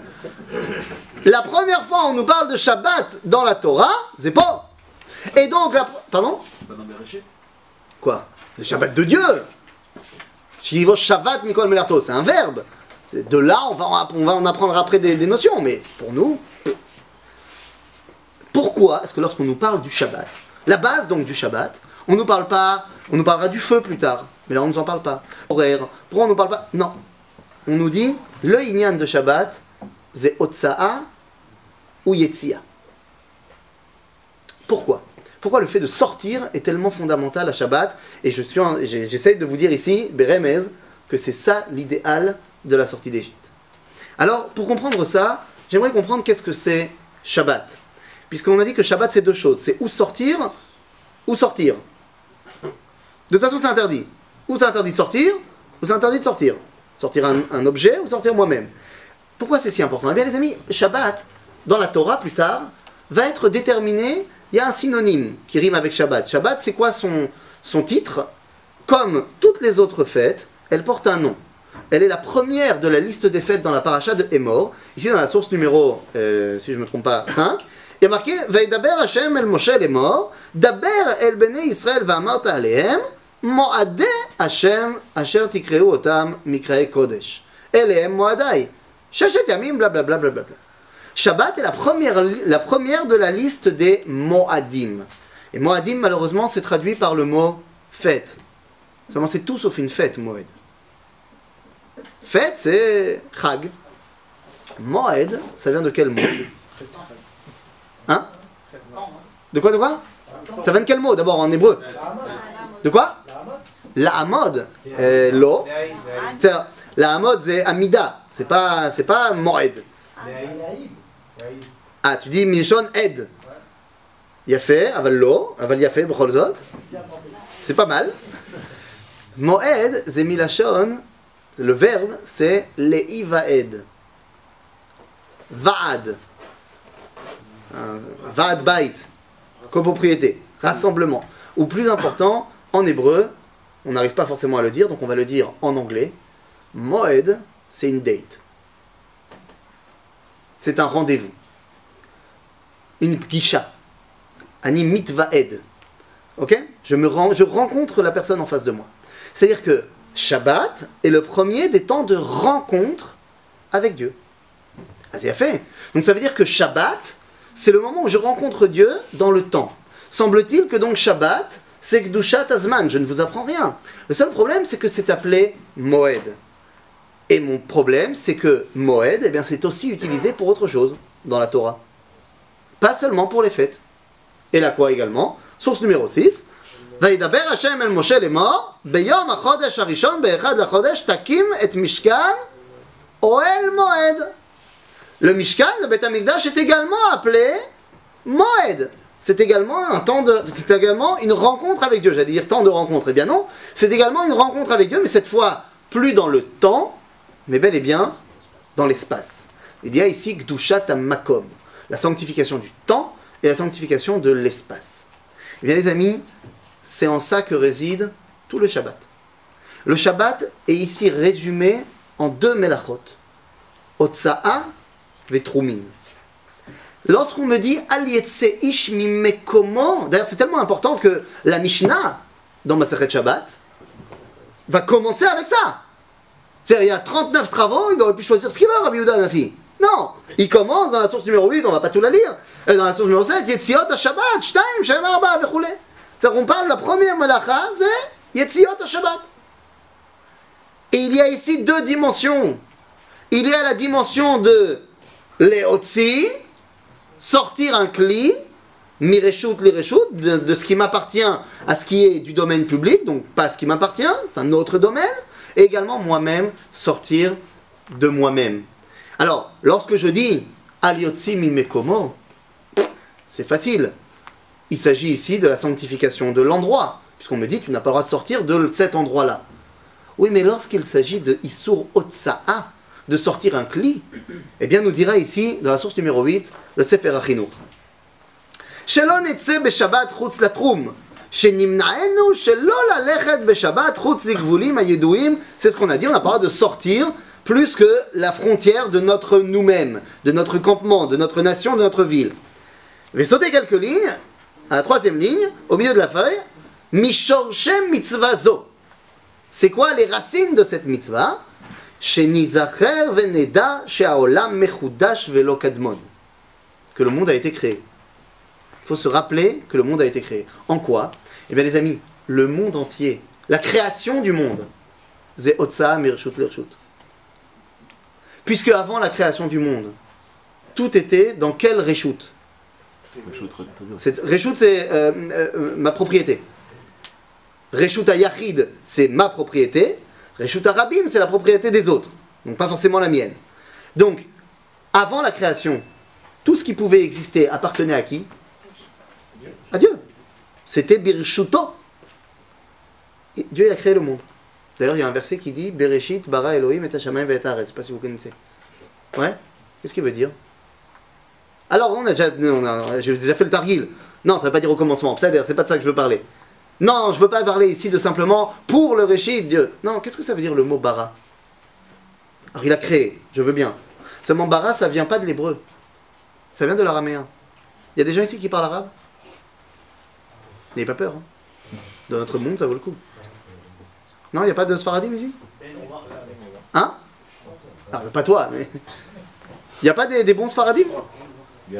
La première fois où on nous parle de Shabbat dans la Torah, c'est pas. Et donc, la... pardon. Quoi Le Shabbat de Dieu Shivo Shabbat Mikol Melarto, c'est un verbe. De là, on va, en- on va en apprendre après des, des notions, mais pour nous, Pourquoi est-ce que lorsqu'on nous parle du Shabbat, la base donc du Shabbat, on nous parle pas, on nous parlera du feu plus tard, mais là on nous en parle pas. Horaire, pourquoi on nous parle pas? Non. On nous dit, le de Shabbat, c'est Otsa'a ou Yetzia. Pourquoi? Pourquoi le fait de sortir est tellement fondamental à Shabbat? Et je suis, j'essaye de vous dire ici, Beremez, que c'est ça l'idéal de la sortie d'Égypte. Alors, pour comprendre ça, j'aimerais comprendre qu'est-ce que c'est Shabbat. Puisqu'on a dit que Shabbat c'est deux choses, c'est ou sortir, ou sortir. De toute façon, c'est interdit. Ou c'est interdit de sortir, ou c'est interdit de sortir. Sortir un, un objet ou sortir moi-même. Pourquoi c'est si important? Eh bien, les amis, Shabbat, dans la Torah plus tard, va être déterminé. Il y a un synonyme qui rime avec Shabbat. Shabbat, c'est quoi son, son titre? Comme toutes les autres fêtes, elle porte un nom. Elle est la première de la liste des fêtes dans la paracha de Emor. Ici, dans la source numéro, euh, si je ne me trompe pas, 5. Il y a marqué Veidaber Hashem el Moshe Emor, Daber el Bnei Israël va'amarta alehem, Moadeh Hashem asher tikreu otam mikrae kodesh. Elehem moadai. Shachet yamim blablabla. Bla, bla, bla. Shabbat est la première, la première de la liste des Moadim. Et Moadim, malheureusement, c'est traduit par le mot fête. Seulement, c'est tout sauf une fête, Moed. Fête, c'est Chag. Moed, ça vient de quel mot? Hein De quoi, de quoi Ça vient de quel mot d'abord en hébreu De quoi La Hamod. Euh, Lo. La Hamod, c'est Amida. C'est pas, c'est pas Moed. Ah, tu dis Mishon Ed. Yafé, aval lo, aval yafé, b'chol zot. C'est pas mal. Moed, c'est milachon. Le verbe, c'est leivaed. Vaad. Euh, Vaad bait. Copropriété. Rassemblement. Ou plus important, en hébreu, on n'arrive pas forcément à le dire, donc on va le dire en anglais. Moed, c'est une date. C'est un rendez-vous. Une pgisha. Ani mitvaed. Ok? Je, me je rencontre la personne en face de moi. C'est-à-dire que Shabbat est le premier des temps de rencontre avec Dieu. Ah, c'est fait. Donc ça veut dire que Shabbat, c'est le moment où je rencontre Dieu dans le temps. Semble-t-il que donc Shabbat, c'est Gdushat Azman. Je ne vous apprends rien. Le seul problème, c'est que c'est appelé Moed. Et mon problème, c'est que Moed, eh bien, c'est aussi utilisé pour autre chose dans la Torah. Pas seulement pour les fêtes. Et là quoi également Source numéro 6. וידבר השם אל משה לאמור, ביום החודש הראשון באחד לחודש תקים את משכן אוהל מועד. Le Mishkan, le Beth Amikdash, est également appelé Moed. C'est également un temps de, c'est également une rencontre avec Dieu. J'allais dire temps de rencontre. Eh bien non, c'est également une rencontre avec Dieu, mais cette fois plus dans le temps, mais bel et bien dans l'espace. Il y a ici Gdushat Makom, la sanctification du temps et la sanctification de l'espace. Eh bien les amis, c'est en ça que réside tout le Shabbat. Le Shabbat est ici résumé en deux melachot. Otsa'a vetrumin. Lorsqu'on me dit al ish comment d'ailleurs c'est tellement important que la Mishnah dans Maseret Shabbat va commencer avec ça. C'est-à-dire, il y a 39 travaux, il aurait pu choisir ce qu'il veut, Rabbi Yehuda Nassi. Non, il commence dans la source numéro 8, on ne va pas tout la lire. Et dans la source numéro 7, Yetziot HaShabbat, Shtaim, Shem Vechoulé. C'est-à-dire qu'on parle, de la première malacha, c'est Yetziot HaShabbat. Et il y a ici deux dimensions. Il y a la dimension de Leotzi, sortir un cli, mireshut lireshut, de, de ce qui m'appartient à ce qui est du domaine public, donc pas ce qui m'appartient, c'est un autre domaine, et également moi-même sortir de moi-même. Alors, lorsque je dis aliotzi mimekomo, c'est facile. Il s'agit ici de la sanctification de l'endroit, puisqu'on me dit tu n'as pas le droit de sortir de cet endroit-là. Oui, mais lorsqu'il s'agit de Isur Otsa'a, de sortir un cli, eh bien, nous dira ici, dans la source numéro 8, le Sefer Achinour. שלא נצא בשבת חוץ לתחום, שנמנענו שלא ללכת בשבת חוץ לגבולים הידועים, c'est ce qu'on a dit, on a parlé de sortir plus que la frontière de notre nous-mêmes, de notre campement, de notre nation, de notre ville. Je vais sauter quelques lignes, à la troisième ligne, au milieu de la feuille, Mishorchem mitzvah zo. C'est quoi les racines de cette mitzvah Que le monde a été créé. Il faut se rappeler que le monde a été créé. En quoi? Eh bien les amis, le monde entier, la création du monde. Puisque avant la création du monde, tout était dans quel Reshut? Reshut, c'est euh, euh, ma propriété. Reshut Yachid, c'est ma propriété. Reshut Rabim, c'est la propriété des autres. Donc pas forcément la mienne. Donc, avant la création, tout ce qui pouvait exister appartenait à qui? À Dieu. C'était Birshuto. Dieu, il a créé le monde. D'ailleurs, il y a un verset qui dit Bereshit, bara Elohim et Hashamayim et Je ne sais pas si vous connaissez. Ouais? Qu'est-ce qu'il veut dire? Alors, on a déjà, on j'ai déjà fait le targil. Non, ça ne veut pas dire au commencement. C'est pas de ça que je veux parler. Non, je ne veux pas parler ici de simplement pour le Réchid, Dieu. Non, qu'est-ce que ça veut dire le mot bara? Alors, il a créé, je veux bien. Seulement, bara, ça vient pas de l'hébreu. Ça vient de l'araméen. Il y a des gens ici qui parlent arabe? N'ayez pas peur. hein. Dans notre monde, ça vaut le coup. Non, il n'y a pas de Sfaradim ici? Hein? Pas toi, mais. [LAUGHS] Il n'y a pas des, des bons Sfaradim?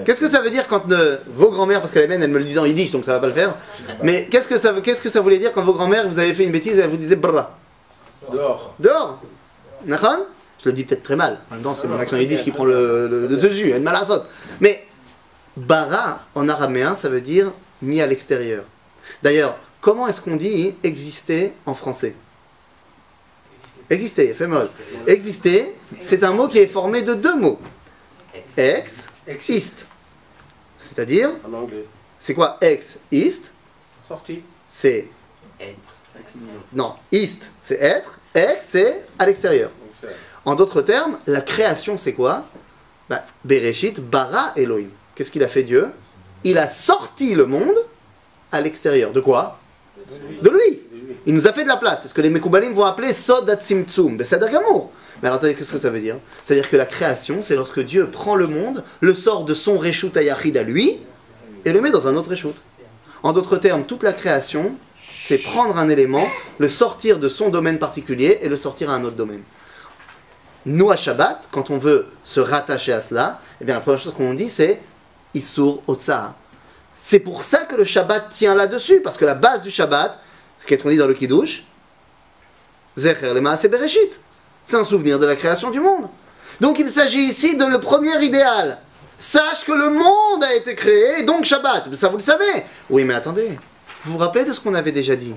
Qu'est-ce que ça veut dire quand euh, vos grands-mères, parce que la mienne, elle me le disait en yiddish, donc ça va pas le faire, mais qu'est-ce que ça, veut- qu'est-ce que ça voulait dire quand vos grands-mères, vous avez fait une bêtise et elles vous disaient brra Dehors. Dehors Nachon Je le dis peut-être très mal. En même temps, c'est mon accent yiddish qui prend le, le, le dessus. Elle malasot. Mais bara en araméen, ça veut dire mis à l'extérieur. D'ailleurs, comment est-ce qu'on dit exister en français? Exister, fameux. Exister, c'est un mot qui est formé de deux mots. Ex, ist. C'est-à-dire, En anglais. c'est quoi ex, ist Sorti. C'est. Non, ist, c'est être. Ex, c'est à l'extérieur. En d'autres termes, la création, c'est quoi bah, Bereshit, bara Elohim. Qu'est-ce qu'il a fait Dieu Il a sorti le monde à l'extérieur. De quoi De lui. Il nous a fait de la place. C'est ce que les Mekoubalim vont appeler Sodat Tzimtzum, Beseder Gamour. Mais alors, attendez, qu'est-ce que ça veut dire? C'est-à-dire que la création, c'est lorsque Dieu prend le monde, le sort de son Reshut Ayachid à lui, et le met dans un autre Reshut. En d'autres termes, toute la création, c'est prendre un élément, le sortir de son domaine particulier et le sortir à un autre domaine. Nous, à Shabbat, quand on veut se rattacher à cela, eh bien, la première chose qu'on dit, c'est Isur Otsaha. C'est pour ça que le Shabbat tient là-dessus, parce que la base du Shabbat, c'est qu'est-ce qu'on dit dans le Kiddush? Zecher le Bereshit. C'est un souvenir de la création du monde. Donc il s'agit ici de le premier idéal. Sache que le monde a été créé, donc Shabbat. Ça vous le savez. Oui, mais attendez. Vous vous rappelez de ce qu'on avait déjà dit?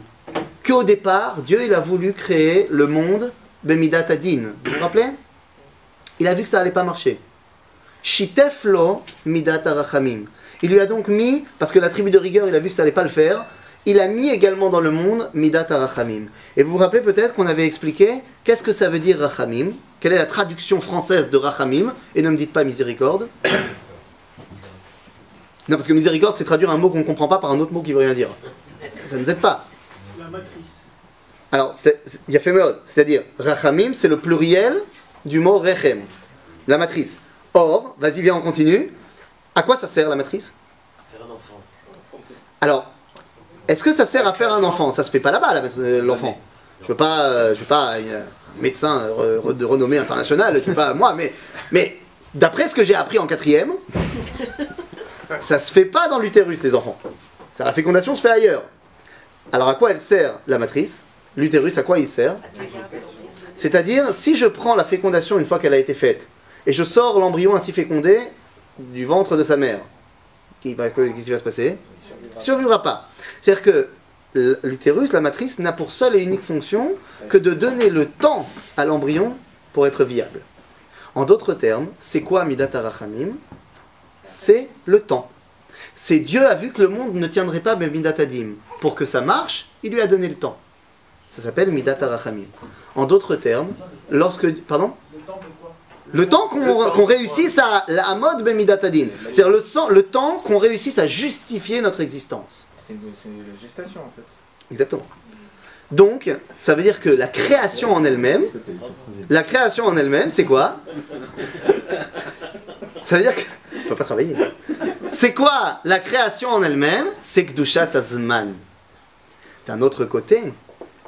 Qu'au départ, Dieu il a voulu créer le monde Bemidat Adin. Vous vous rappelez? Il a vu que ça allait pas marcher. Shitef lo midat arachamim. Il lui a donc mis, parce que la tribu de rigueur, il a vu que ça allait pas le faire, il a mis également dans le monde midat arachamim. Et vous vous rappelez peut-être qu'on avait expliqué qu'est-ce que ça veut dire rachamim, quelle est la traduction française de rachamim, et ne me dites pas miséricorde. Non, parce que miséricorde, c'est traduire un mot qu'on ne comprend pas par un autre mot qui veut rien dire. Ça ne nous aide pas. La matrice. Alors, il y a fait méode, c'est-à-dire Rachamim, c'est le pluriel du mot Rechem, la matrice. Or, vas-y, viens, on continue. À quoi ça sert la matrice? Faire un enfant. Alors, est-ce que ça sert à faire un enfant? Ça se fait pas là-bas, euh, l'enfant. Je veux pas, euh, je veux pas euh, médecin euh, de renommée internationale, je veux pas moi, mais, mais d'après ce que j'ai appris en quatrième, ça se fait pas dans l'utérus, les enfants. La fécondation se fait ailleurs. Alors à quoi elle sert la matrice? L'utérus, à quoi il sert? C'est-à-dire, si je prends la fécondation une fois qu'elle a été faite, et je sors l'embryon ainsi fécondé du ventre de sa mère, qu'est-ce qui va se passer? Il survivra pas. C'est-à-dire que l'utérus, la matrice, n'a pour seule et unique fonction que de donner le temps à l'embryon pour être viable. En d'autres termes, c'est quoi Midat Arachamim? C'est le temps. C'est Dieu a vu que le monde ne tiendrait pas Midat Adim. Pour que ça marche, il lui a donné le temps. Ça s'appelle Midat Arachamim. En d'autres termes, lorsque... Pardon? Le temps qu'on réussisse à la mode Adin. C'est-à-dire le temps qu'on réussisse à justifier notre existence. C'est une gestation en fait. Exactement. Donc, ça veut dire que la création en elle-même, la création en elle-même, c'est quoi? Ça veut dire que... On peut pas travailler. C'est quoi la création en elle-même? C'est Kdushat Azman. D'un autre côté,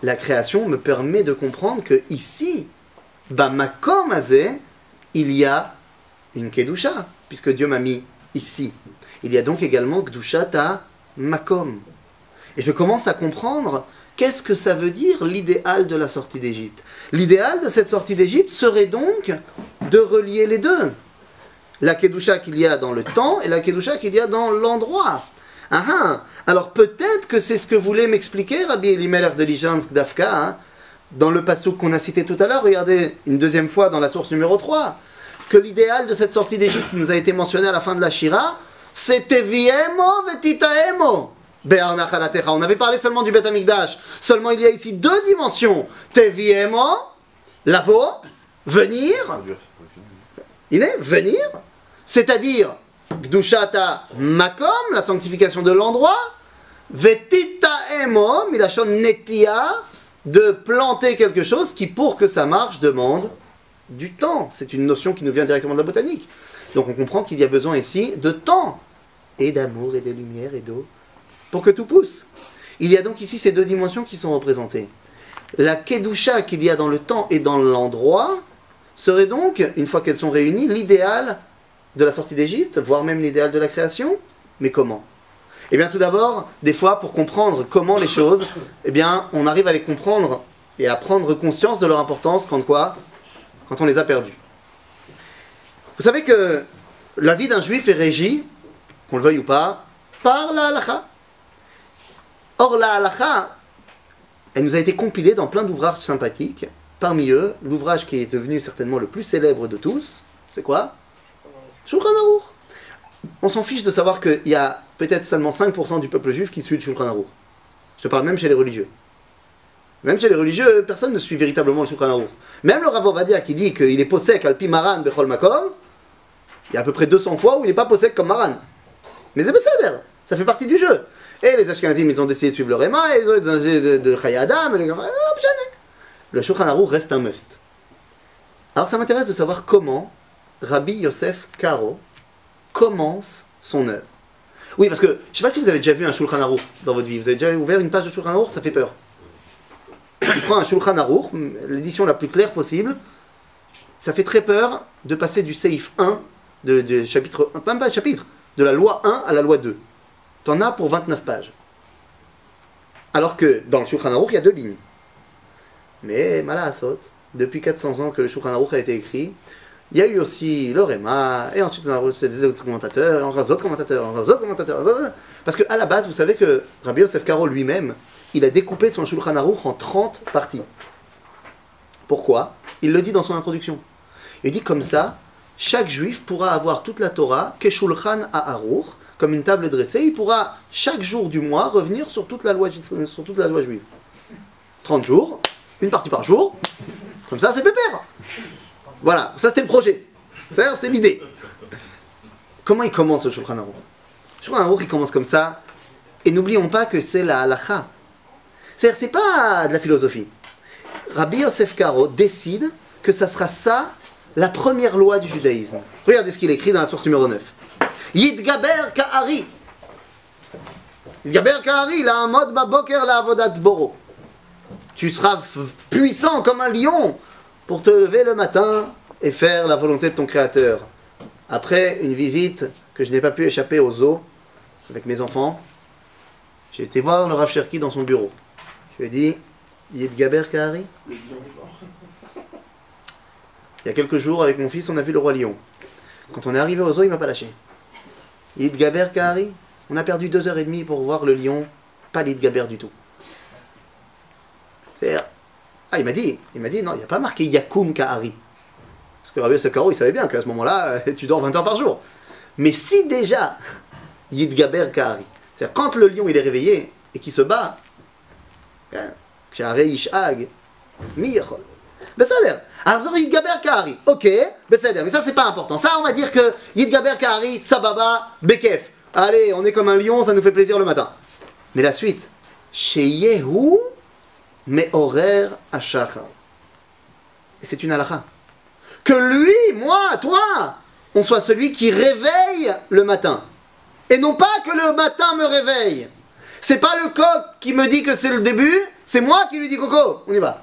la création me permet de comprendre que ici, il y a une Kedusha, puisque Dieu m'a mis ici. il y a donc également Gdushat Makom. Et je commence à comprendre qu'est-ce que ça veut dire l'idéal de la sortie d'Égypte. L'idéal de cette sortie d'Égypte serait donc de relier les deux. La Kedusha qu'il y a dans le temps et la Kedusha qu'il y a dans l'endroit. Ah ah Alors peut-être que c'est ce que voulait m'expliquer Rabbi Elimelech de Lijansk d'Afka, hein, dans le passage qu'on a cité tout à l'heure, regardez une deuxième fois dans la source numéro 3, que l'idéal de cette sortie d'Égypte nous a été mentionné à la fin de la Shira, Vetitaemo. On avait parlé seulement du Beth Amikdash. Seulement il y a ici deux dimensions. Teviemo, lavo, venir, il est venir, c'est-à-dire Gdushata Makom, la sanctification de l'endroit, Vetita Emo, Milachon Netia, de planter quelque chose qui, pour que ça marche, demande du temps. C'est une notion qui nous vient directement de la botanique. Donc on comprend qu'il y a besoin ici de temps, et d'amour, et de lumière, et d'eau, pour que tout pousse. Il y a donc ici ces deux dimensions qui sont représentées. La Kedusha qu'il y a dans le temps et dans l'endroit serait donc, une fois qu'elles sont réunies, l'idéal de la sortie d'Égypte, voire même l'idéal de la création. Mais comment? Eh bien tout d'abord, des fois, pour comprendre comment les choses, eh bien on arrive à les comprendre et à prendre conscience de leur importance quand quoi? Quand on les a perdus. Vous savez que la vie d'un juif est régie, qu'on le veuille ou pas, par la halakha. Or, la halakha, elle nous a été compilée dans plein d'ouvrages sympathiques. Parmi eux, l'ouvrage qui est devenu certainement le plus célèbre de tous, c'est quoi? Shulchan Aruch. On s'en fiche de savoir qu'il y a peut-être seulement 5% du peuple juif qui suit le Shulchan Aruch. Je parle même chez les religieux. Même chez les religieux, personne ne suit véritablement le Shulchan Aruch. Même le Rav Ovadia qui dit qu'il est possèque alpi maran bechol makom, il y a à peu près 200 fois où il n'est pas possèque comme maran. Mais c'est Besséder, ça fait partie du jeu. Et les Ashkenazim, ils ont décidé de suivre le Réma, ils ont décidé de, de Chaya Adam, et les gars, jamais. Le Shulchan reste un must. Alors ça m'intéresse de savoir comment Rabbi Yosef Karo commence son œuvre. Oui, parce que je ne sais pas si vous avez déjà vu un Shulchan Aruch dans votre vie. Vous avez déjà ouvert une page de Shulchan Aruch, ça fait peur. Il prend un Shulchan Aruch, l'édition la plus claire possible. Ça fait très peur de passer du Seif 1, de, chapitre, pas chapitre, de la loi 1 à la loi 2. T'en as pour 29 pages. Alors que dans le Shulchan Aruch, il y a deux lignes. Mais, Malasot, depuis 400 ans que le Shulchan Aruch a été écrit, il y a eu aussi le Réma, et ensuite on a reçu des autres commentateurs, encore d'autres commentateurs, encore d'autres commentateurs. Parce qu'à la base, vous savez que Rabbi Yosef Karo lui-même, il a découpé son Shulchan Aruch en 30 parties. Pourquoi? Il le dit dans son introduction. Il dit comme ça, chaque juif pourra avoir toute la Torah, Keshulchan à Aruch, comme une table dressée, il pourra chaque jour du mois revenir sur toute la loi, sur toute la loi juive. 30 jours, une partie par jour, comme ça c'est pépère. Voilà, ça c'était le projet. C'était l'idée. Comment il commence le Shulchan Aruch Shulchan Aruch il commence comme ça, et n'oublions pas que c'est la halacha. C'est-à-dire, c'est pas de la philosophie. Rabbi Yosef Karo décide que ça sera ça la première loi du judaïsme. Regardez ce qu'il écrit dans la source numéro 9. Yidgaber Ka'ari. Yidgaber Ka'ari, la amod baboker la avodat boro. Tu seras puissant comme un lion pour te lever le matin et faire la volonté de ton créateur. Après une visite que je n'ai pas pu échapper aux eaux avec mes enfants, j'ai été voir le Rav dans son bureau. Je lui ai dit Yidgaber Ka'ari? Il y a quelques jours, avec mon fils, on a vu le roi lion. Quand on est arrivé aux eaux, il m'a pas lâché. Gaber Kahari, on a perdu deux heures et demie pour voir le lion, pas Gaber du tout. C'est- Ah, il m'a dit, il m'a dit, non, il n'y a pas marqué Yakum Kahari. Parce que Rabbi Yosef Karo, il savait bien qu'à ce moment-là, euh, tu dors 20 heures par jour. Mais si déjà, Yid Gaber Kahari, c'est-à-dire quand le lion il est réveillé et qu'il se bat, hein, Besséder. Alors, Zori Yidgaber Kahari, ok, Besséder. Mais ça, c'est pas important. Ça, on va dire que Yidgaber Kahari, Sababa, Bekef. Allez, on est comme un lion, ça nous fait plaisir le matin. Mais la suite, Sheyehu, Me'orer Ashachar. Et c'est une halakha. Que lui, moi, toi, on soit celui qui réveille le matin. Et non pas que le matin me réveille. C'est pas le coq qui me dit que c'est le début, c'est moi qui lui dis coco, on y va.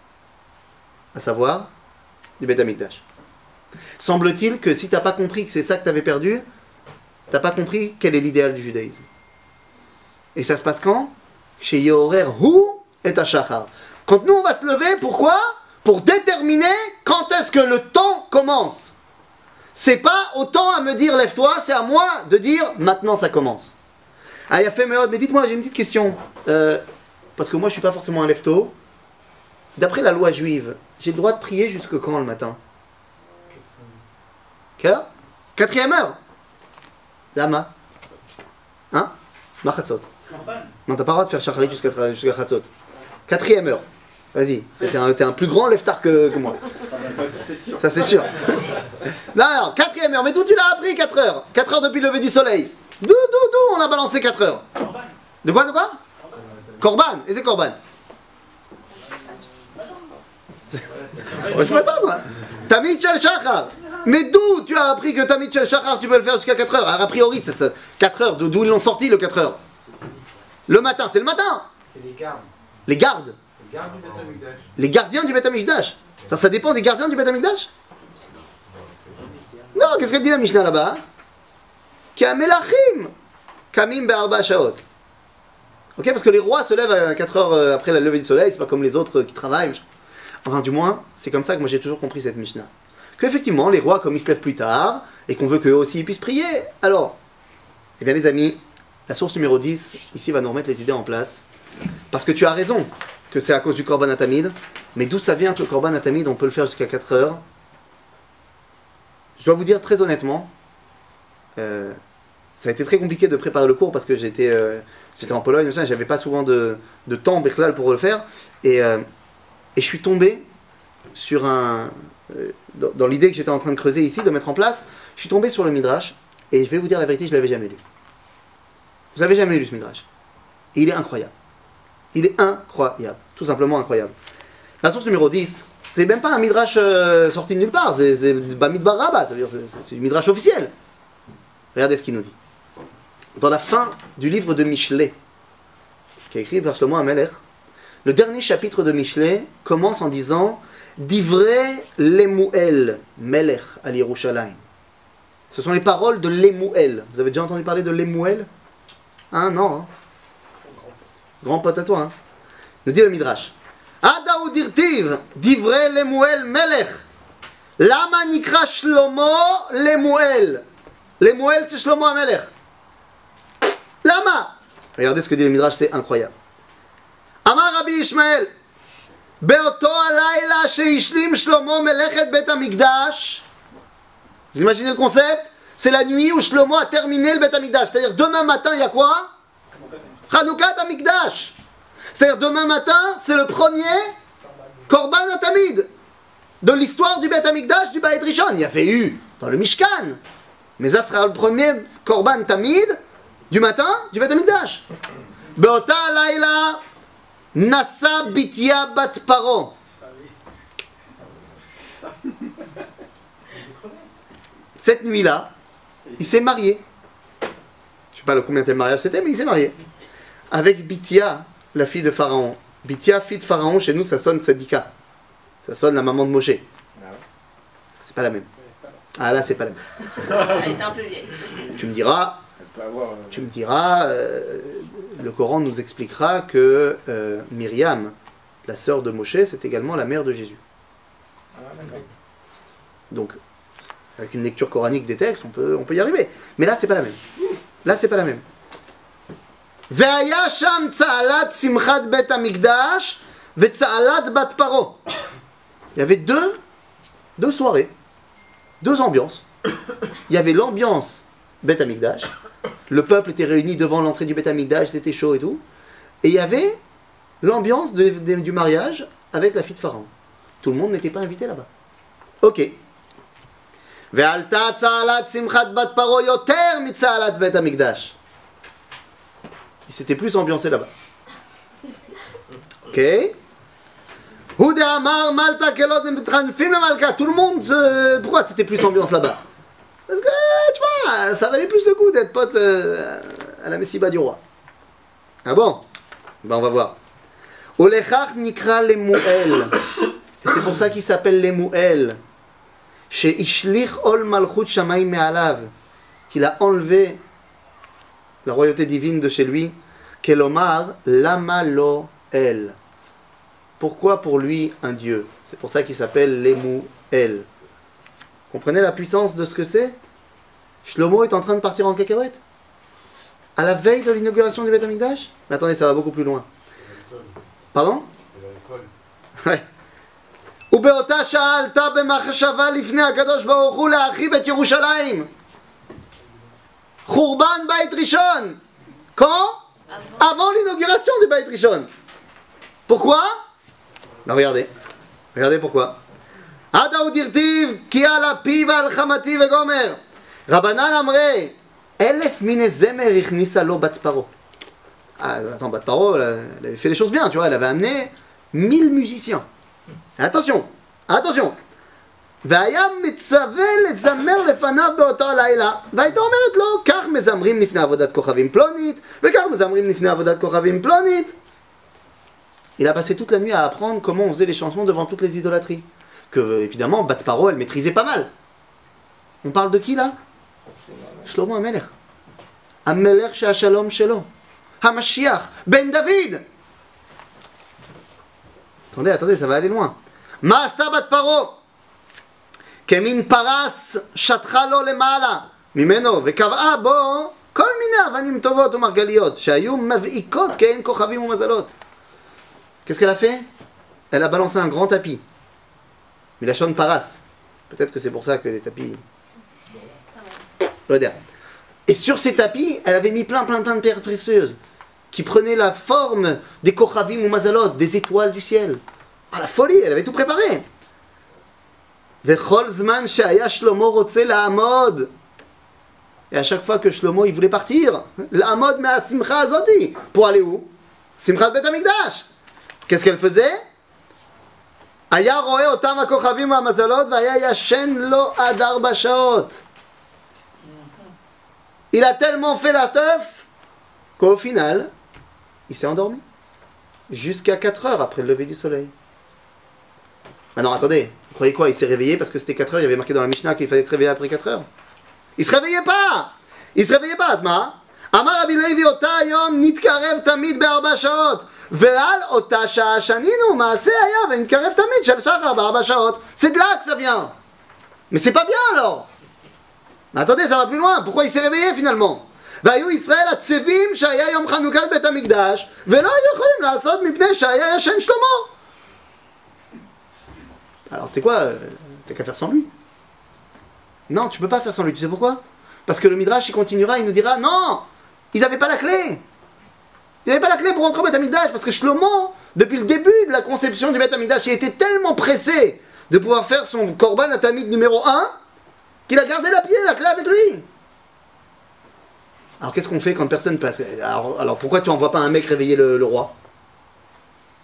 À savoir, du Beth Amikdash. Semble-t-il que si tu n'as pas compris que c'est ça que tu avais perdu, tu n'as pas compris quel est l'idéal du judaïsme. Et ça se passe quand? Chez Yorer Hu et Ashachar. Quand nous on va se lever, pourquoi? Pour déterminer quand est-ce que le temps commence. C'est pas autant à me dire lève-toi, c'est à moi de dire maintenant ça commence. Ah, il a fait mais dites-moi, j'ai une petite question. Euh, parce que moi je suis pas forcément un lève-tôt. D'après la loi juive, j'ai le droit de prier jusque quand le matin Quelle heure? Quatrième heure Lama Hein? Machatzot. Non, t'as pas le droit de faire shacharit jusqu'à jusqu'à Chatzot. Quatrième heure. Vas-y, t'es un, t'es un plus grand lève-tard que, que moi. Ça c'est sûr. Non, alors, quatrième heure. Mais d'où tu l'as appris 4 heures? 4 heures depuis le lever du soleil. D'où, d'où, d'où on a balancé 4 heures? De quoi, de quoi? Corban. Et c'est Corban Ouais, Je m'attends, moi. Tamid Shel Shachar. Mais d'où tu as appris que Tamid Shel Shachar, tu peux le faire jusqu'à 4 heures? Alors, A priori, c'est ça. 4 heures. D'où ils l'ont sorti, le 4 heures Le matin, c'est le matin. C'est les gardes. Les gardes. Les gardes du. Les gardiens du Beth Amikdash. Ça, ça dépend des gardiens du Beth Amikdash Non, qu'est-ce qu'elle dit la Mishnah là-bas Kamelachim Kamim be'arba shaot. Ok, parce que les rois se lèvent à 4 heures euh, après la levée du soleil, c'est pas comme les autres qui travaillent. Enfin, du moins, c'est comme ça que moi j'ai toujours compris cette Mishnah. Qu'effectivement, les rois, comme ils se lèvent plus tard, et qu'on veut qu'eux aussi puissent prier, alors, eh bien les amis, la source numéro 10, ici, va nous remettre les idées en place. Parce que tu as raison que c'est à cause du Korban Atamid, mais d'où ça vient que le Korban Atamid, on peut le faire jusqu'à 4 heures? Je dois vous dire très honnêtement, euh, ça a été très compliqué de préparer le cours parce que j'étais euh, en Pologne, j'avais pas souvent de, temps Berklal pour le faire. Et, euh, et je suis tombé sur un. euh, dans, l'idée que j'étais en train de creuser ici, de mettre en place, je suis tombé sur le Midrash, et je vais vous dire la vérité, je l'avais jamais lu. Je l'avais jamais lu ce Midrash. Il est incroyable. Il est incroyable. Tout simplement incroyable. La source numéro 10, c'est même pas un Midrash euh, sorti de nulle part, c'est c'est- c'est c'est du Midrash officiel. Regardez ce qu'il nous dit. Dans la fin du livre de Michelet, qui est écrit par Shlomo Amelech, le dernier chapitre de Michelet commence en disant Divrei Lemuel, Melech al Yerushalayim. Ce sont les paroles de Lemuel. Vous avez déjà entendu parler de Lemuel? Hein, non hein Grand pote à toi, hein Nous dit le Midrash. Ada ou dirtiv, Divrei Lemuel, Melech. Lama nikra Shlomo Lemuel. Lemuel, c'est Shlomo Amelech. Lama Regardez ce que dit le Midrash, c'est incroyable. Amar Rabbi Ishmael, באותו הלילה שהשלים שלמה מלאכת בית המקדש, vous imaginez le concept C'est la nuit où Shlomo a terminé le Beth Amikdash. C'est-à-dire demain matin, il y a quoi Chanukah Amikdash. C'est-à-dire demain matin, c'est le premier Korban Atamid de l'histoire du Beth Amikdash du Baït Rishon. Il y avait eu dans le Mishkan. Mais ça sera le premier Korban Tamid du matin du Beth Amikdash. Beota Laila Nasa Bitya Bat Paro. Cette nuit-là, il s'est marié. Je sais pas le combien de mariage c'était, mais il s'est marié. Avec Bithia, la fille de Pharaon. Bithia, fille de Pharaon, chez nous, ça sonne Sadika. Ça sonne la maman de Moshe. C'est pas la même. Ah là, c'est pas la même. Elle était un peu vieille. Tu me diras, avoir. euh, tu me diras, euh, le Coran nous expliquera que euh, Myriam, la sœur de Moshe, c'est également la mère de Jésus. Ah, d'accord. Donc, avec une lecture coranique des textes, on peut, on peut y arriver. Mais là, c'est pas la même. Là, c'est pas la même. והיה שם צהלת שמחת בית המקדש וצהלת בת פרעה. Il y avait deux, deux soirées, deux ambiances. Il y avait l'ambiance Beth Amikdash. le peuple était réuni devant l'entrée du Betamigdash, c'était chaud et tout. Et il y avait l'ambiance du mariage avec la fille de Pharaon. Tout le monde n'était pas invité là-bas. Ok. Il s'était plus ambiancé là-bas. Ok. Tout le monde, pourquoi c'était plus ambiance là-bas? Parce que, tu vois, ça valait plus le coup d'être pote euh, à la messiba du roi. Ah bon? Ben on va voir. Olechach nikra lemuel. C'est pour ça qu'il s'appelle lemuel. Chez Ishlich ol malchut shamayim me'alav. Qu'il a enlevé la royauté divine de chez lui. Kelomar lama lo el. Pourquoi pour lui un dieu? C'est pour ça qu'il s'appelle lemuel. Comprenez la puissance de ce que c'est Shlomo est en train de partir en cacahuète À la veille de l'inauguration du Beth Amikdash Mais attendez, ça va beaucoup plus loin. Pardon Ouais. ובאותה שעה עלתה במחשבה לפני הקדוש ברוך הוא להרחיב את ירושלים. חורבן בית ראשון. Quand Avant l'inauguration du beit rishon. Pourquoi Ben regardez. Regardez pourquoi. עד ההוא דרטיב כי על אפי ועל חמתי וגומר. רבנן אמרי אלף מיני זמר הכניסה לו בת פרעה. Ah, attends, Bat Paro, elle, elle avait fait les choses bien, tu vois, elle avait amené 1000 musiciens. Attention, attention. והיה מצווה לזמר לפניו באותו הלילה, והייתה אומרת לו, כך מזמרים לפני עבודת כוכבים פלונית, וכך מזמרים לפני עבודת כוכבים פלונית. Il a passé toute la nuit à apprendre comment on faisait les chansons devant toutes les idolâtries. Que, évidemment, Bat Paro, elle maîtrisait pas mal. On parle de qui là Shlomo Amelech. Amelech שהשלום שלו. המשיח, בן דוד. Attendez, attendez, ça va aller loin. מה עשתה בת פרעה? כמין פרס שטחה לו למעלה ממנו וקבעה בו כל מיני אבנים טובות ומרגליות שהיו מבעיקות כעין כוכבים ומזלות. Qu'est-ce qu'elle a fait Elle a balancé un grand tapis. Mais la chante paras. Peut-être que c'est pour ça que les tapis. Et sur ces tapis, elle avait mis plein, plein, plein de pierres précieuses qui prenaient la forme des Kochavim ou Mazalot, des étoiles du ciel. Ah, la folie, elle avait tout préparé. Et à chaque fois que Shlomo il voulait partir, l'amod mais à Simcha Azoti. Pour aller où? Simcha Bet Qu'est-ce qu'elle faisait? היה רואה אותם הכוכבים והמזלות והיה ישן לו עד ארבע שעות. Il a tellement fait la teuf qu'au final, il s'est endormi. Jusqu'à 4 heures après le lever du soleil. Ah non, attendez, vous croyez quoi Il s'est réveillé parce que c'était 4 heures, il y avait marqué dans la Mishnah qu'il fallait se réveiller après 4 heures. Il se réveillait pas Il se réveillait pas, אז מה? אמר רבי לוי אותה היום נתקרב תמיד בארבע שעות ועל אותה שעה שנינו מעשה היה ונתקרב תמיד של שחר בארבע שעות c'est de là que ça vient mais c'est pas bien alors mais attendez ça va plus loin pourquoi il s'est réveillé finalement והיו ישראל הצבים שהיה יום חנוכת בית המקדש ולא היו יכולים לעשות מפני שהיה ישן שלמה alors tu sais quoi euh, t'as qu'à faire sans lui non tu peux pas faire sans lui tu sais pourquoi parce que le Midrash il continuera il nous dira non ils n'avaient pas la clé ils n'avaient pas la clé pour rentrer au Beth Amikdash parce que Shlomo depuis le début de la conception du Beth Amikdash il était tellement pressé de pouvoir faire son korban atamid numéro 1 qu'il a gardé la, pied, la clé avec lui alors qu'est-ce qu'on fait quand personne passe? Alors, alors pourquoi tu envoies pas un mec réveiller le, le roi?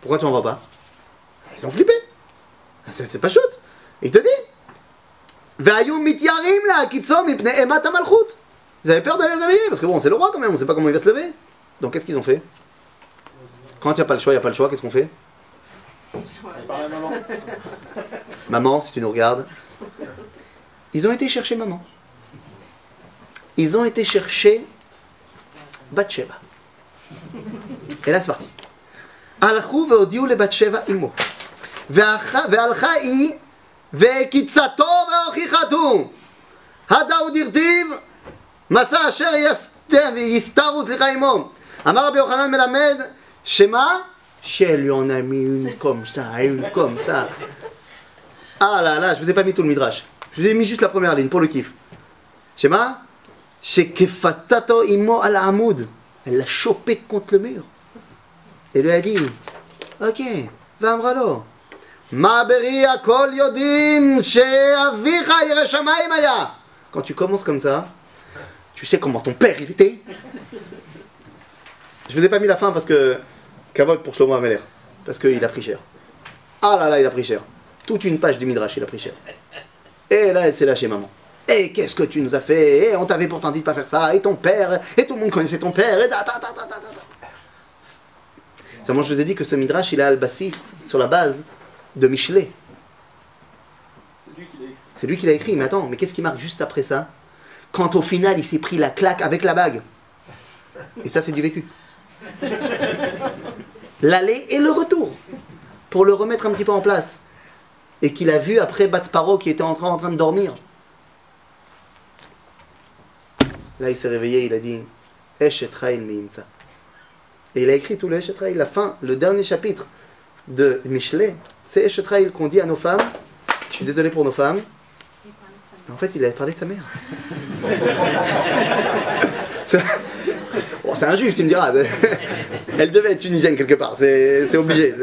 Pourquoi tu envoies pas? Ils ont flippé. C'est pas shoot. Il te dit. והיו מתיירים להקיצו מפני אימת המלכות. Ils avaient peur d'aller le réveiller, parce que bon, c'est le roi quand même, on sait pas comment il va se lever. Donc qu'est-ce qu'ils ont fait Quand il n'y a pas le choix, il n'y a pas le choix, qu'est-ce qu'on fait Par la maman. Maman, si tu nous regardes. Ils ont été chercher maman. Ils ont été chercher Bathsheba. Et là, c'est parti. הלכו והודיעו לבת שבע אמו. והלכה והלכה היא וקיצתו והוכיחתו. הדאו דרטיב מסע אשר יסת- יסתרו סליחה עמו. אמר רבי יוחנן מלמד שמה? Qu'elle lui en a mis une comme ça, une comme ça. Ah là là, je vous ai pas mis tout le midrash. Je vous ai mis juste la première ligne pour le kiff. Shema Shekefatato imo al amoud. Elle l'a chopé contre le mur. Et lui a dit Ok, va amralo. Ma'beri akol yodin she'avicha yireh shamayim haya. Quand tu commences comme ça, tu sais comment ton père il était Je vous ai pas mis la fin parce que Kavod pour Shlomo Ameler. Parce qu'il a pris cher. Ah là là, il a pris cher. Toute une page du Midrash, il a pris cher. Et là, elle s'est lâchée, maman. Et qu'est-ce que tu nous as fait? Et on t'avait pourtant dit de pas faire ça. Et ton père, et tout le monde connaissait ton père. Et da, da, da, da, da, da. Seulement, je vous ai dit que ce Midrash, il a Al-Bassis sur la base de Michelet. C'est lui qui l'a écrit. C'est lui qui l'a écrit. Mais attends, mais qu'est-ce qui marque juste après ça? Quand au final, il s'est pris la claque avec la bague. Et ça, c'est du vécu. L'aller et le retour. Pour le remettre un petit peu en place. Et qu'il a vu après Bat Paro qui était en train, de dormir. Là, il s'est réveillé, il a dit. Et il a écrit tout le Eshet. La fin, le dernier chapitre de Michelet, c'est Eshet qu'on dit à nos femmes. Je suis désolé pour nos femmes. En fait, il avait parlé de sa mère. [LAUGHS] c'est Bon, c'est un juif, tu me diras. [LAUGHS] Elle devait être tunisienne quelque part, c'est c'est obligé.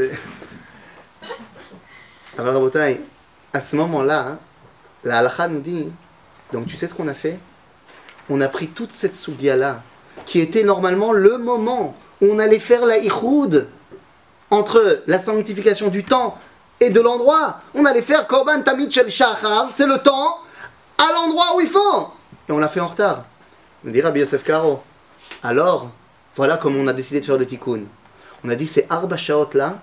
Alors, Rabotai, à ce moment-là, hein, la halakha nous dit donc, tu sais ce qu'on a fait? On a pris toute cette soudia-là, qui était normalement le moment où on allait faire la ichoud entre la sanctification du temps et de l'endroit. On allait faire Korban Tamid Shel Shachar, c'est le temps, à l'endroit où il faut. Et on l'a fait en retard. On dit Rabbi Yosef Karo. Alors, voilà comment on a décidé de faire le tikkun. On a dit ces Arba Shaot là,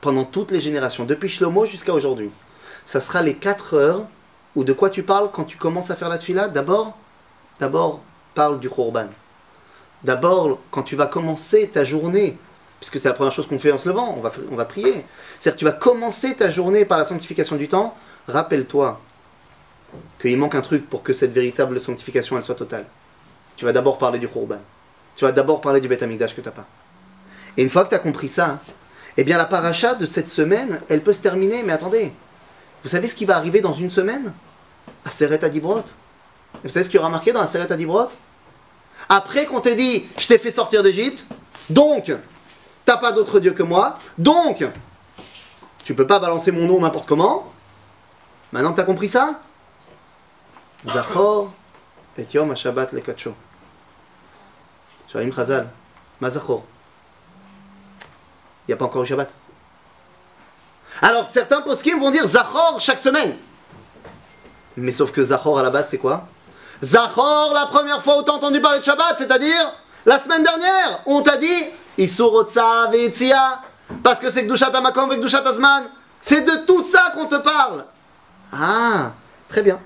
pendant toutes les générations, depuis Shlomo jusqu'à aujourd'hui. Ça sera les 4 heures où de quoi tu parles quand tu commences à faire la tfila? D'abord, d'abord, parle du Khurban. D'abord, quand tu vas commencer ta journée, puisque c'est la première chose qu'on fait en se levant, on va, on va prier. C'est-à-dire que tu vas commencer ta journée par la sanctification du temps. Rappelle-toi qu'il manque un truc pour que cette véritable sanctification elle soit totale. Tu vas d'abord parler du Khurban. Tu vas d'abord parler du Beth Amikdash que tu n'as pas. Et une fois que tu as compris ça, eh bien la paracha de cette semaine, elle peut se terminer, mais attendez, vous savez ce qui va arriver dans une semaine? À Seret Adibrot. Vous savez ce qu'il y aura marqué dans la Seret Adibrot? Après qu'on t'ait dit, je t'ai fait sortir d'Égypte, donc, t'as pas d'autre Dieu que moi, donc, tu peux pas balancer mon nom n'importe comment. Maintenant que tu as compris ça, Zachor et Yom HaShabbat Lekacho. Shalim Chazal, Mazachor. Il n'y a pas encore eu Shabbat. Alors certains poskim vont dire Zachor chaque semaine. Mais sauf que Zachor à la base c'est quoi? Zachor la première fois où t'as entendu parler de Shabbat, c'est-à-dire la semaine dernière, on t'a dit Isurotza Ve'etzia, parce que c'est Gdushat Amakom avec Gdushat Azman. C'est de tout ça qu'on te parle. Ah, très bien.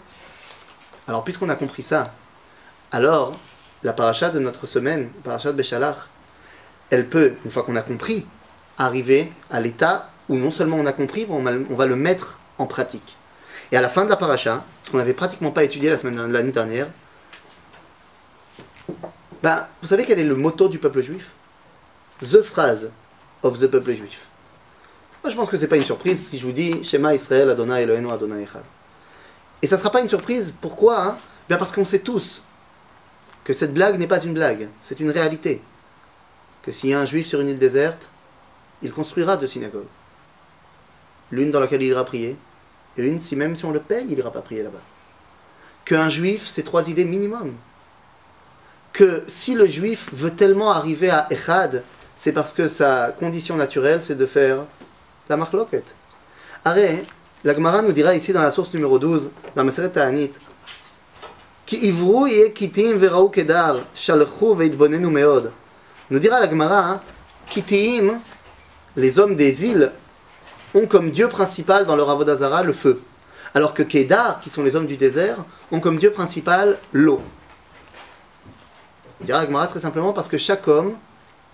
Alors puisqu'on a compris ça, alors la paracha de notre semaine, paracha de Béchalach, elle peut, une fois qu'on a compris, arriver à l'état où non seulement on a compris, on va, le mettre en pratique. Et à la fin de la paracha, ce qu'on n'avait pratiquement pas étudié la semaine l'année dernière, ben, vous savez quel est le motto du peuple juif? The phrase of the peuple juif. Moi, je pense que c'est pas une surprise si je vous dis Shema Israël Adonai Eloheinu Adonai Echad. Et ça ne sera pas une surprise. Pourquoi hein? Bien parce qu'on sait tous que cette blague n'est pas une blague, c'est une réalité. Que s'il y a un juif sur une île déserte, il construira deux synagogues. L'une dans laquelle il ira prier, et une, si même si on le paye, il n'ira pas prier là-bas. Qu'un juif, c'est trois idées minimum. Que si le juif veut tellement arriver à Echad, c'est parce que sa condition naturelle, c'est de faire la marloquette. Arrête, la Gemara nous dira ici dans la source numéro 12, dans Maseret Ta'anit, Ki ivru yeh kitim verau kedar, shalchu veitbonenu meod. Nous dira la Gemara, Kitim, les hommes des îles, ont comme dieu principal dans leur avodazara le feu. Alors que Kedar, qui sont les hommes du désert, ont comme dieu principal l'eau. Dira la Gemara très simplement parce que chaque homme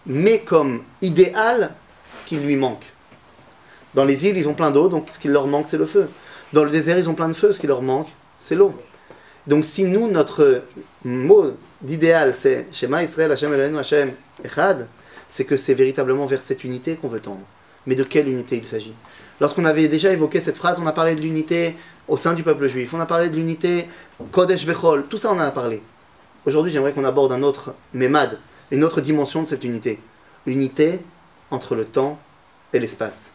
met comme idéal ce qui lui manque. Dans les îles, ils ont plein d'eau, donc ce qui leur manque, c'est le feu. Dans le désert, ils ont plein de feu, ce qui leur manque, c'est l'eau. Donc si nous, notre mot d'idéal, c'est Shema Israël, Hashem Eloheinu, Hashem Echad, c'est que c'est véritablement vers cette unité qu'on veut tendre. Mais de quelle unité il s'agit? Lorsqu'on avait déjà évoqué cette phrase, on a parlé de l'unité au sein du peuple juif, on a parlé de l'unité Kodesh Vechol, tout ça on en a parlé. Aujourd'hui, j'aimerais qu'on aborde un autre mémad, une autre dimension de cette unité. Unité entre le temps et l'espace.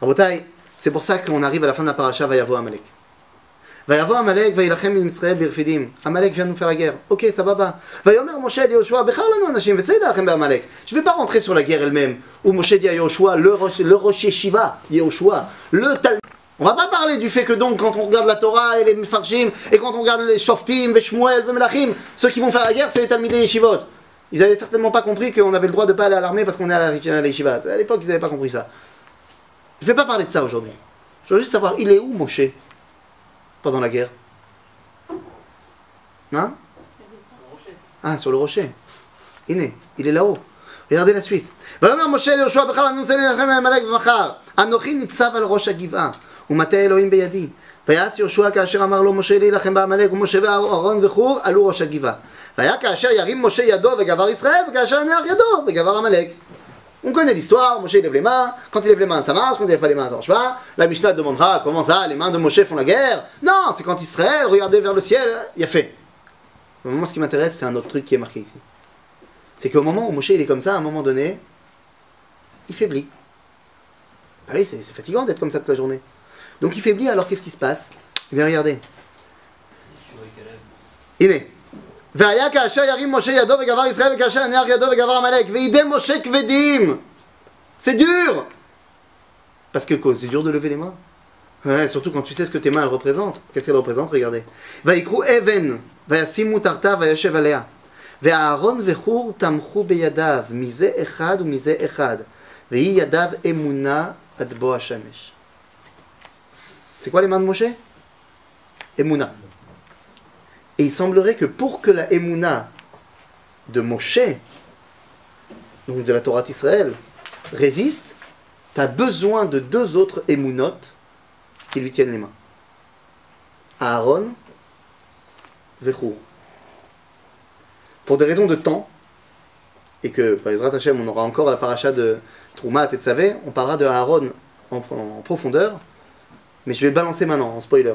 Rabotai, C'est pour ça qu'on arrive à la fin de la paracha, va y avoir Amalek. Va y avoir Amalek, va yilachem in Israël birfidim. Amalek vient nous faire la guerre. Ok, ça va pas. Va yomer Moshe dit Yoshua, bechar lanu anashim, be'Amalek. Je vais pas rentrer sur la guerre elle-même, où Moshe dit à Yoshua, le Rosh, le Rosh Yeshiva, Yoshua, le Talmud. On va pas parler du fait que donc quand on regarde la Torah et les Mefarshim, et quand on regarde les Shoftim, les Shmuel, ceux qui vont faire la guerre, c'est les Talmidei Yeshivot. Ils avaient certainement pas compris qu'on avait le droit de pas aller à l'armée parce qu'on est à la à. À l'époque, ils avaient pas compris ça. Je vais pas parler de ça aujourd'hui. Je veux juste savoir, il est où Moshe pendant la guerre Hein Ah, sur le rocher. Il est, il est là-haut. Regardez la suite. ויאמר משה ליהושע בכלל אני רוצה להילחם בעמלק ומחר אנוכי ניצב על ראש הגבעה ומטה אלוהים בידי ויעש יהושע כאשר אמר לו משה להילחם בעמלק ומשה ואהרון וחור עלו ראש הגבעה והיה כאשר ירים משה ידו וגבר ישראל וכאשר יניח ידו וגבר עמלק On connaît l'histoire, Moshe lève les mains, quand il lève les mains ça marche, quand il lève pas les mains ça marche pas. La Mishnah demandera comment ça, les mains de Moshe font la guerre. Non, c'est quand Israël regardait vers le ciel, il a fait. Moi ce qui m'intéresse c'est un autre truc qui est marqué ici. C'est qu'au moment où Moshe il est comme ça, à un moment donné, il faiblit. Ah oui, c'est fatigant d'être comme ça toute la journée. Donc il faiblit, alors qu'est-ce qui se passe? Eh bien regardez. Il est. והיה כאשר ירים משה ידו וגבר ישראל וכאשר יניח ידו וגבר עמלק וידי משה כבדים. C'est dur Parce que quoi, c'est dur de lever les mains Ouais, surtout quand tu sais ce que tes mains elles représentent. Qu'est-ce qu'elles représentent Regardez. ויקחו אבן וישימו תחתיו וישב עליה. ואהרון וחור תמכו בידיו מזה אחד ומזה אחד. ויהי ידיו אמונה עד בוא השמש. C'est quoi les mains de Moshe Emouna. Et il semblerait que pour que la Emouna de Moshe, donc de la Torah d'Israël, résiste, tu as besoin de deux autres Emunot qui lui tiennent les mains. Aaron, Vechur. Pour des raisons de temps, et que, par Ezrat Hashem, on aura encore la paracha de Troumat et Tzavé, on parlera de Aaron en, en profondeur, mais je vais balancer maintenant, en spoiler.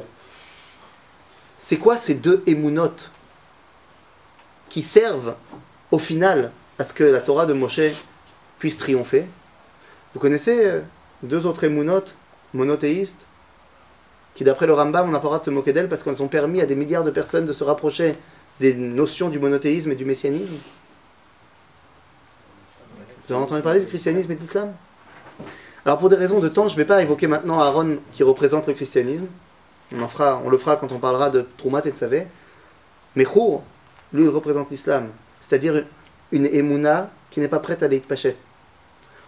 C'est quoi ces deux émounotes qui servent au final à ce que la Torah de Moshe puisse triompher? Vous connaissez euh, deux autres émounotes monothéistes qui, d'après le Rambam, on n'a pas de se moquer d'elles parce qu'elles ont permis à des milliards de personnes de se rapprocher des notions du monothéisme et du messianisme? Vous avez entendu parler du christianisme et de l'islam? Alors, pour des raisons de temps, je ne vais pas évoquer maintenant Aaron qui représente le christianisme. On, fera, le fera quand on parlera de Troumat et de Savé. Mais Khour, lui, il représente l'islam. C'est-à-dire une émouna qui n'est pas prête à aller pacher.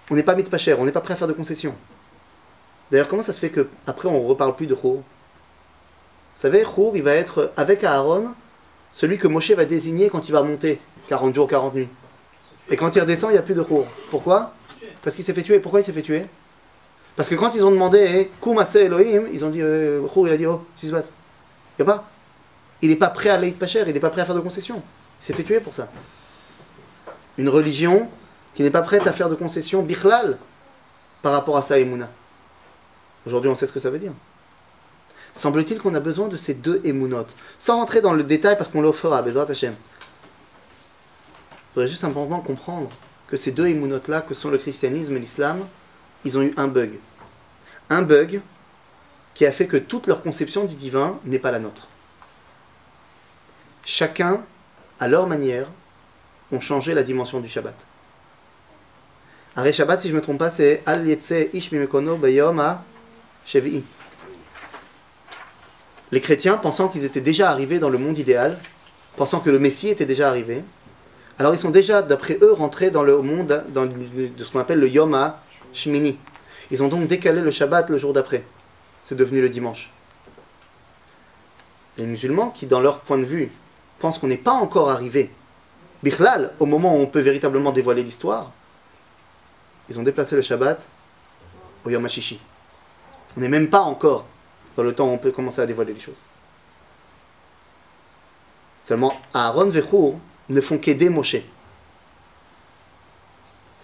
On n'est pas mitpacher, on n'est pas prêt à faire de concessions. D'ailleurs, comment ça se fait que après on ne reparle plus de Khour Vous savez, Khour, il va être avec Aaron, celui que Moshe va désigner quand il va monter 40 jours, 40 nuits. Et quand il redescend, il n'y a plus de Khour. Pourquoi? Parce qu'il s'est fait tuer. Pourquoi il s'est fait tuer? Parce que quand ils ont demandé eh, Koumase Elohim, ils ont dit euh, il a dit Oh, qu'est-ce qui se passe? Il n'y a pas. Il n'est pas prêt à aller pacher, il n'est pas prêt à faire de concessions. Il s'est fait tuer pour ça. Une religion qui n'est pas prête à faire de concessions, bichlal, par rapport à sa Emouna. Aujourd'hui, on sait ce que ça veut dire. Semble-t-il qu'on a besoin de ces deux émounotes. Sans rentrer dans le détail, parce qu'on le fera, Bezrat Hashem. Il faudrait juste simplement comprendre que ces deux émounotes-là, que sont le christianisme et l'islam, ils ont eu un bug. Un bug qui a fait que toute leur conception du divin n'est pas la nôtre. Chacun, à leur manière, ont changé la dimension du Shabbat. Arrêt Shabbat, si je ne me trompe pas, c'est Al Yetse Ish Mimekono Bayom Ha Shevi'i. Les chrétiens, pensant qu'ils étaient déjà arrivés dans le monde idéal, pensant que le Messie était déjà arrivé, alors ils sont déjà, d'après eux, rentrés dans le monde dans de ce qu'on appelle le Yom Shmini. Ils ont donc décalé le Shabbat le jour d'après. C'est devenu le dimanche. Les musulmans, qui dans leur point de vue pensent qu'on n'est pas encore arrivé, Bichlal, au moment où on peut véritablement dévoiler l'histoire, ils ont déplacé le Shabbat au Yom HaShishi. On n'est même pas encore dans le temps où on peut commencer à dévoiler les choses. Seulement, Aaron et Hur ne font qu'aider Moshe.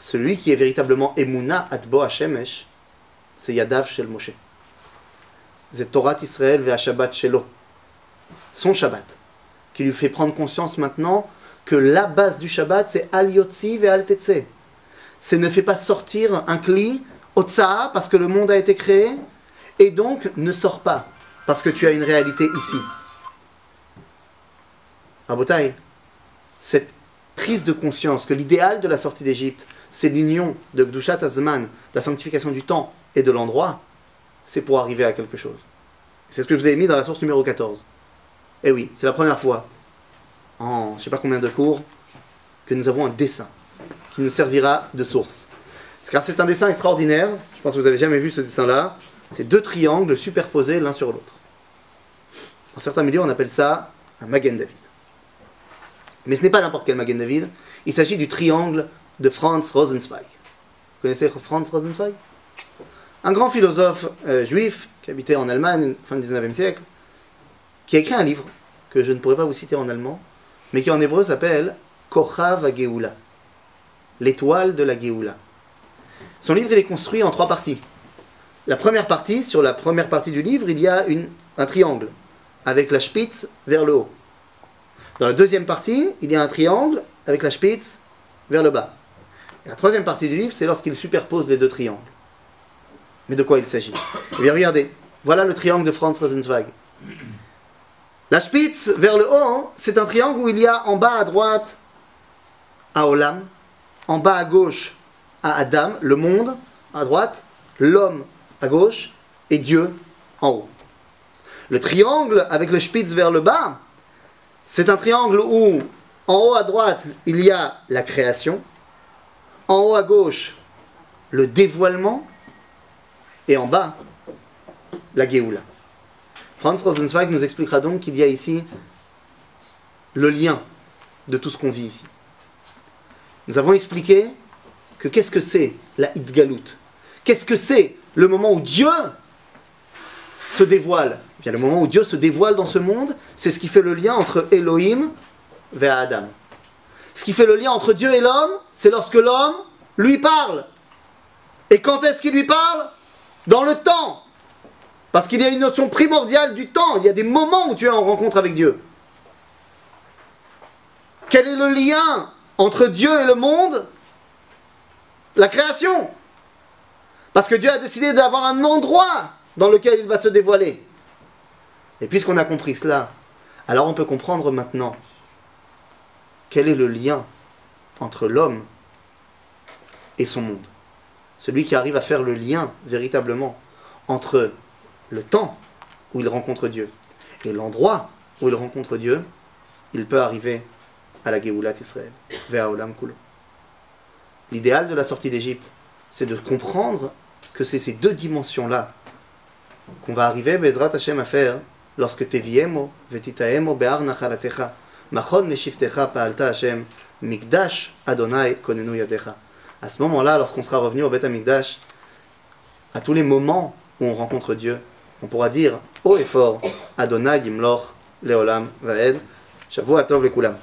Celui qui est véritablement Emouna Atbo Hashemesh, c'est Yadav Shel Moshe. C'est Torah Israël ve Shabbat Shelo. Son Shabbat. Qui lui fait prendre conscience maintenant que la base du Shabbat, c'est Al Yotzi ve Al Tetse. C'est ne fait pas sortir un cli, Otsa'a, parce que le monde a été créé, Et donc, ne sors pas, parce que tu as une réalité ici. Rabotai, cette prise de conscience que l'idéal de la sortie d'Égypte, c'est l'union de Gdushat Azman, la sanctification du temps et de l'endroit, c'est pour arriver à quelque chose. C'est ce que je vous ai mis dans la source numéro 14. Eh oui, c'est la première fois, en je ne sais pas combien de cours, que nous avons un dessin qui nous servira de source. Car c'est un dessin extraordinaire, je pense que vous n'avez jamais vu ce dessin-là, c'est deux triangles superposés l'un sur l'autre. Dans certains milieux, on appelle ça un Magen David. Mais ce n'est pas n'importe quel Magen David, il s'agit du triangle de Franz Rosenzweig. Vous connaissez Franz Rosenzweig? Un grand philosophe euh, juif qui habitait en Allemagne, fin du 19e siècle, qui a écrit un livre que je ne pourrais pas vous citer en allemand, mais qui en hébreu s'appelle Kochav Geoula, l'étoile de la Geoula. Son livre est construit en trois parties. La première partie, sur la première partie du livre, il y a un triangle avec la spitz vers le haut. Dans la deuxième partie, il y a un triangle avec la spitz vers le bas. La troisième partie du livre, c'est lorsqu'il superpose les deux triangles. Mais de quoi il s'agit? Eh bien, regardez, voilà le triangle de Franz Rosenzweig. La spitz vers le haut, c'est un triangle où il y a en bas à droite à Olam, en bas à gauche à Adam, le monde à droite, l'homme à gauche et Dieu en haut. Le triangle avec le spitz vers le bas, c'est un triangle où en haut à droite il y a la création, en haut à gauche le dévoilement et en bas la Géoula. Franz Rosenzweig nous expliquera donc qu'il y a ici le lien de tout ce qu'on vit ici. Nous avons expliqué que qu'est-ce que c'est la Hitgalout? Qu'est-ce que c'est le moment où Dieu se dévoile? Eh Bien, le moment où Dieu se dévoile dans ce monde, c'est ce qui fait le lien entre Elohim vers Adam. Ce qui fait le lien entre Dieu et l'homme, c'est lorsque l'homme lui parle. Et quand est-ce qu'il lui parle? Dans le temps. Parce qu'il y a une notion primordiale du temps. Il y a des moments où tu es en rencontre avec Dieu. Quel est le lien entre Dieu et le monde? La création. Parce que Dieu a décidé d'avoir un endroit dans lequel il va se dévoiler. Et puisqu'on a compris cela, alors on peut comprendre maintenant quel est le lien entre l'homme et son monde? Celui qui arrive à faire le lien véritablement entre le temps où il rencontre Dieu et l'endroit où il rencontre Dieu, il peut arriver à la Géoulat Israël, vers Kulo. L'idéal de la sortie d'Égypte, c'est de comprendre que c'est ces deux dimensions-là qu'on va arriver, à faire lorsque Teviemo, Vetitaemo, Be'ar Nachalatecha, Machon Hashem, Mikdash Adonai Konenu. À ce moment-là, lorsqu'on sera revenu au Beth Amikdash, à tous les moments où on rencontre Dieu, on pourra dire haut et fort Adonai Yimlor Leolam Vaed. Shavu Atov Lekulam.